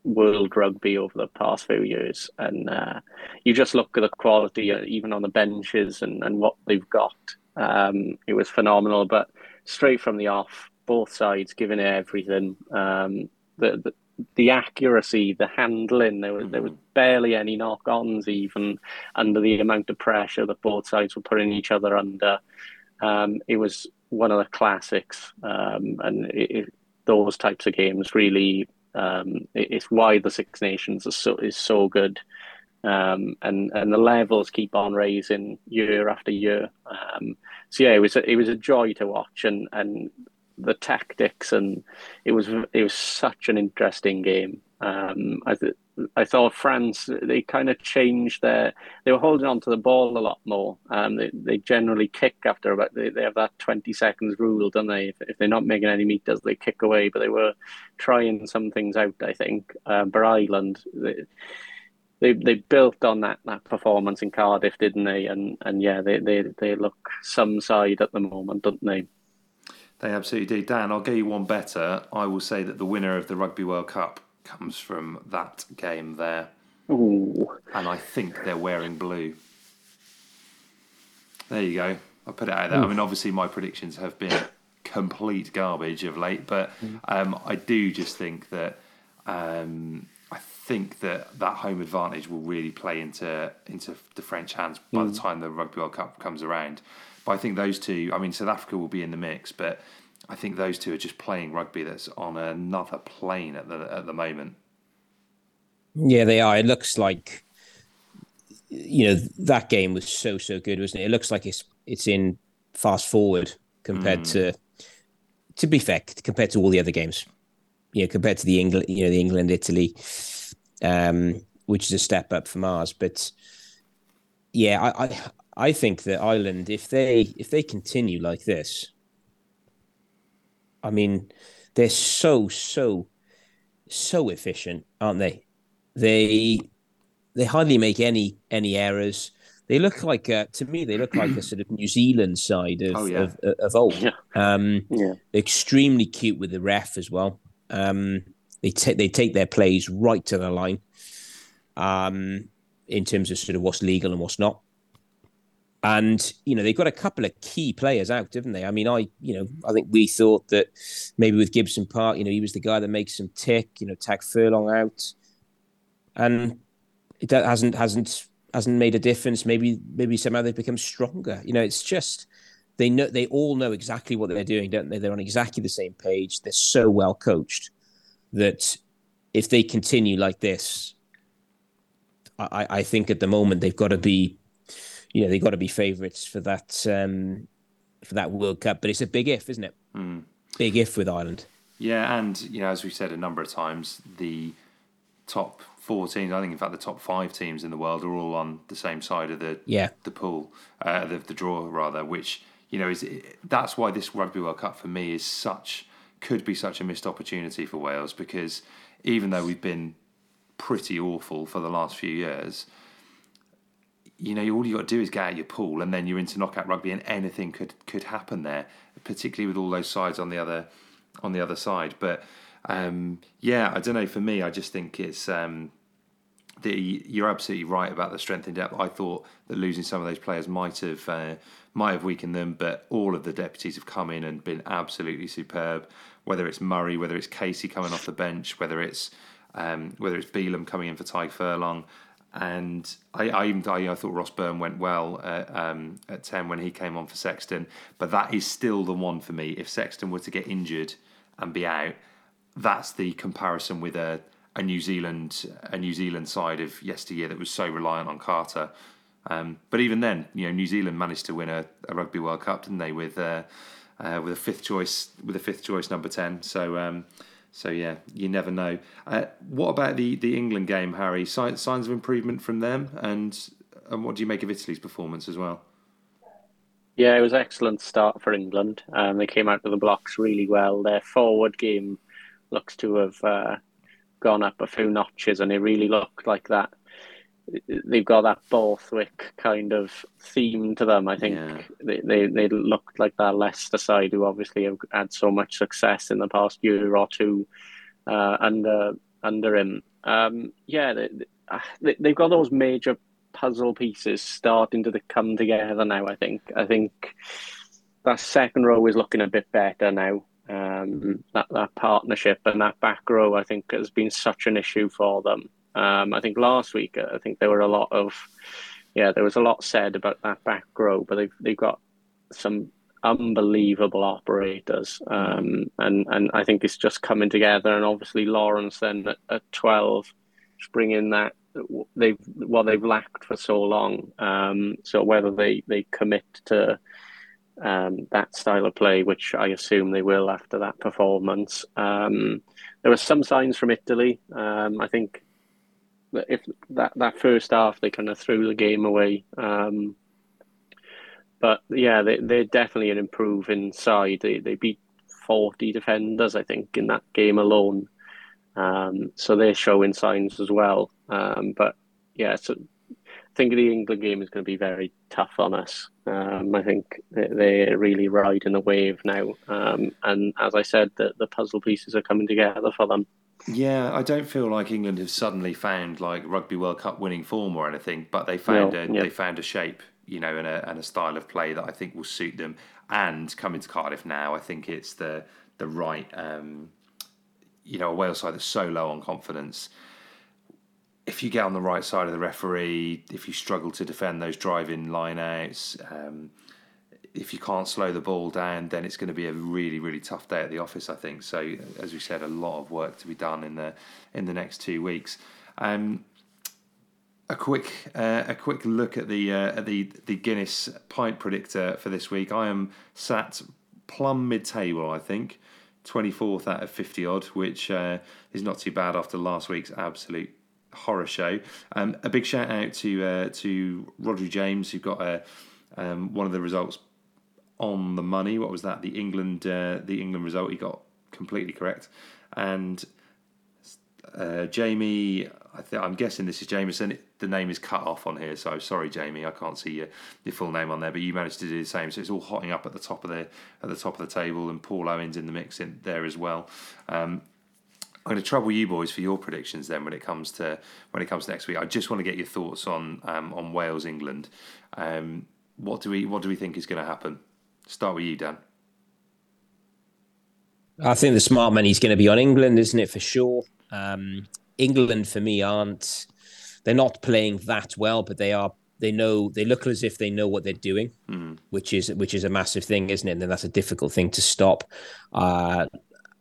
world rugby over the past few years, and uh, you just look at the quality, uh, even on the benches, and, and what they've got. Um, it was phenomenal, but straight from the off, both sides giving it everything. Um, the, the the accuracy, the handling, there was there was barely any knock-ons even under the amount of pressure that both sides were putting each other under. Um, it was one of the classics, um, and it, it, those types of games really um, it, it's why the Six Nations is so is so good. Um, and and the levels keep on raising year after year. Um, so yeah, it was a, it was a joy to watch, and and the tactics, and it was it was such an interesting game. Um, I th- I thought France they kind of changed their they were holding on to the ball a lot more. Um, they they generally kick after about they, they have that twenty seconds rule, don't they? If, if they're not making any meters, they kick away. But they were trying some things out. I think. Um, but Ireland. They, they they built on that, that performance in Cardiff, didn't they? And and yeah, they, they, they look some side at the moment, don't they? They absolutely do. Dan, I'll get you one better. I will say that the winner of the Rugby World Cup comes from that game there. Ooh. And I think they're wearing blue. There you go. I put it out there. I mean, obviously, my predictions have been complete garbage of late, but um, I do just think that um, I think that that home advantage will really play into into the French hands by the time the Rugby World Cup comes around. But I think those two, I mean, South Africa will be in the mix, but I think those two are just playing rugby that's on another plane at the at the moment. Yeah, they are. It looks like you know that game was so so good, wasn't it? It looks like it's it's in fast forward compared to to be fair compared to all the other games. You know, compared to the England, you know, the England Italy, um, which is a step up from ours. But yeah, I, I I think that Ireland, if they if they continue like this, I mean, they're so so so efficient, aren't they? They they hardly make any any errors. They look like uh, to me they look like a sort of New Zealand side of Oh, yeah. of, of old. Yeah. Um, Yeah. extremely cute with the ref as well. Um, they take they take their plays right to the line, um, in terms of sort of what's legal and what's not. And you know they've got a couple of key players out, haven't they? I mean, I you know I think we thought that maybe with Gibson Park, you know, he was the guy that makes them tick. You know, Tadhg Furlong out, and it that hasn't hasn't hasn't made a difference. Maybe maybe somehow they've become stronger. You know, it's just they know they all know exactly what they're doing, don't they? They're on exactly the same page. They're so well coached that if they continue like this, I, I think at the moment they've got to be, you know, they've got to be favourites for that um, for that World Cup. But it's a big if, isn't it? Big if with Ireland. Yeah, and you know, as we've said a number of times, the top four teams, I think in fact the top five teams in the world are all on the same side of the Yeah. the pool, uh, the the draw rather, which you know is that's why this Rugby World Cup for me is such could be such a missed opportunity for Wales because even though we've been pretty awful for the last few years, you know, all you got to do is get out your pool, and then you're into knockout rugby, and anything could could happen there, particularly with all those sides on the other on the other side. But um, yeah, I don't know. For me, I just think it's um, the you're absolutely right about the strength in depth. I thought that losing some of those players might have uh, might have weakened them, but all of the deputies have come in and been absolutely superb. Whether it's Murray, whether it's Casey coming off the bench, whether it's um, whether it's Bealham coming in for Tadhg Furlong. And I, I even I, I thought Ross Byrne went well at, um, at ten when he came on for Sexton, but that is still the one for me. If Sexton were to get injured and be out, that's the comparison with a, a New Zealand a New Zealand side of yesteryear that was so reliant on Carter. Um, but even then, you know, New Zealand managed to win a, a Rugby World Cup, didn't they? With uh, uh, with a fifth choice with a fifth choice number ten. So um, so yeah, you never know. Uh, what about the, the England game, Harry? Signs, signs of improvement from them, and and what do you make of Italy's performance as well? Yeah, it was an excellent start for England. Um, they came out of the blocks really well. Their forward game looks to have uh, gone up a few notches, and it really looked like that. They've got that Borthwick kind of theme to them. I think Yeah. they, they they looked like that Leicester side, who obviously have had so much success in the past year or two uh, under under him. Um, yeah, they, they, they've got those major puzzle pieces starting to come together now. I think. I think that second row is looking a bit better now. Um, that that partnership and that back row, I think, has been such an issue for them. Um, I think last week, I think there were a lot of, yeah, there was a lot said about that back row, but they've they've got some unbelievable operators, um, and and I think it's just coming together. And obviously Lawrence then at, at twelve, just bringing that they've what they've lacked for so long. Um, so whether they they commit to um, that style of play, which I assume they will after that performance. Um, there were some signs from Italy. Um, I think if that, that first half they kind of threw the game away. Um, but yeah, they, they're definitely an improving side. They, they beat 40 defenders, I think, in that game alone. Um, so they're showing signs as well. Um, but yeah, so I think the England game is going to be very tough on us. Um, I think they- they're really riding the wave now. Um, and as I said, the, the puzzle pieces are coming together for them. Yeah, I don't feel like England have suddenly found like Rugby World Cup winning form or anything, but they found No, a yeah. they found a shape, you know, and a and a style of play that I think will suit them. And coming to Cardiff now, I think it's the the right, um, you know, a Wales side that's so low on confidence. if you get on the right side of the referee, if you struggle to defend those driving lineouts, um, if you can't slow the ball down, then it's going to be a really, really tough day at the office. I think so. As we said, a lot of work to be done in the in the next two weeks. Um, a quick uh, a quick look at the uh, at the the Guinness pint predictor for this week. I am sat plumb mid table. I think twenty fourth out of fifty odd, which uh, is not too bad after last week's absolute horror show. Um, a big shout out to uh, to Rodri James who got a, um, one of the results on the money. What was that? The England uh, the England result he got completely correct, and uh, Jamie. I th- I'm guessing this is Jameson. The name is cut off on here, so sorry, Jamie. I can't see your, your full name on there, but you managed to do the same. So it's all hotting up at the top of the at the top of the table, and Paul Owens in the mix in there as well. Um, I'm going to trouble you boys for your predictions then when it comes to when it comes to next week. I just want to get your thoughts on um, on Wales England. Um, what do we what do we think is going to happen? Start with you, Dan. I think the smart money is going to be on England, isn't it, for sure? Um, England, for me, aren't they're not playing that well, but they are. They know they look as if they know what they're doing, mm. which is which is a massive thing, isn't it? And that's a difficult thing to stop. Uh,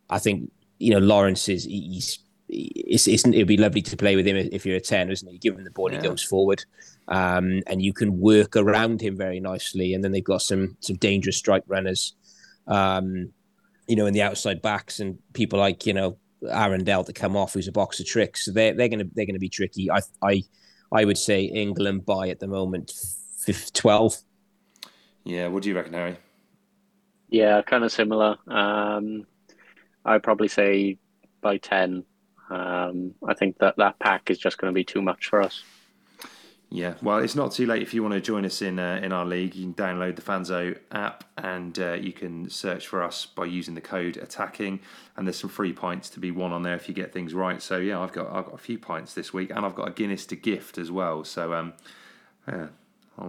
I think you know Lawrence is he's. It's, it's, it'd be lovely to play with him if you're a 10, isn't it? You give him the ball, yeah. he goes forward, um, and you can work around him very nicely. And then they've got some some dangerous strike runners, um, you know, in the outside backs and people like you know Arundell to come off, who's a box of tricks. So they're they're gonna they're gonna be tricky. I I I would say England by at the moment 12. Yeah, what do you reckon, Harry? Yeah, kind of similar. Um, I'd probably say by 10. Um, I think that that pack is just going to be too much for us. Yeah, well, it's not too late if you want to join us in uh, in our league. You can download the Fanzo app and uh, you can search for us by using the code attacking. And there's some free pints to be won on there if you get things right. So yeah, I've got I've got a few pints this week, and I've got a Guinness to gift as well. So um, yeah,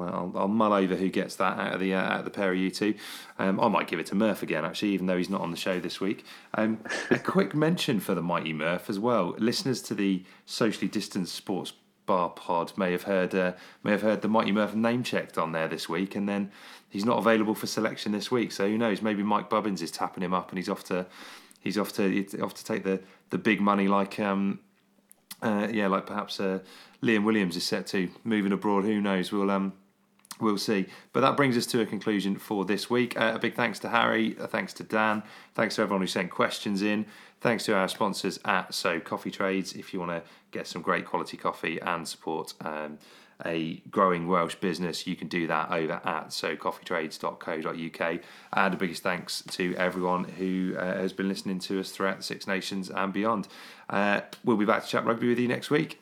I'll, I'll, mull over who gets that out of the uh, out of the pair of you two. Um, I might give it to Murph again, actually, even though he's not on the show this week. Um, a (laughs) quick mention for the mighty Murph as well. Listeners to the socially distanced sports bar pod may have heard uh, may have heard the mighty Murph name checked on there this week, and then he's not available for selection this week. So who knows? Maybe Mike Bubbins is tapping him up, and he's off to he's off to off to take the the big money like um uh, yeah like perhaps uh, Liam Williams is set to moving abroad. Who knows? We'll um we'll see. But that brings us to a conclusion for this week. Uh, a big thanks to Harry, a thanks to Dan, thanks to everyone who sent questions in. Thanks to our sponsors at So Coffee Trades. If you want to get some great quality coffee and support um, a growing Welsh business, you can do that over at socoffeetrades.co.uk. And the biggest thanks to everyone who uh, has been listening to us throughout the Six Nations and beyond. Uh, we'll be back to chat rugby with you next week.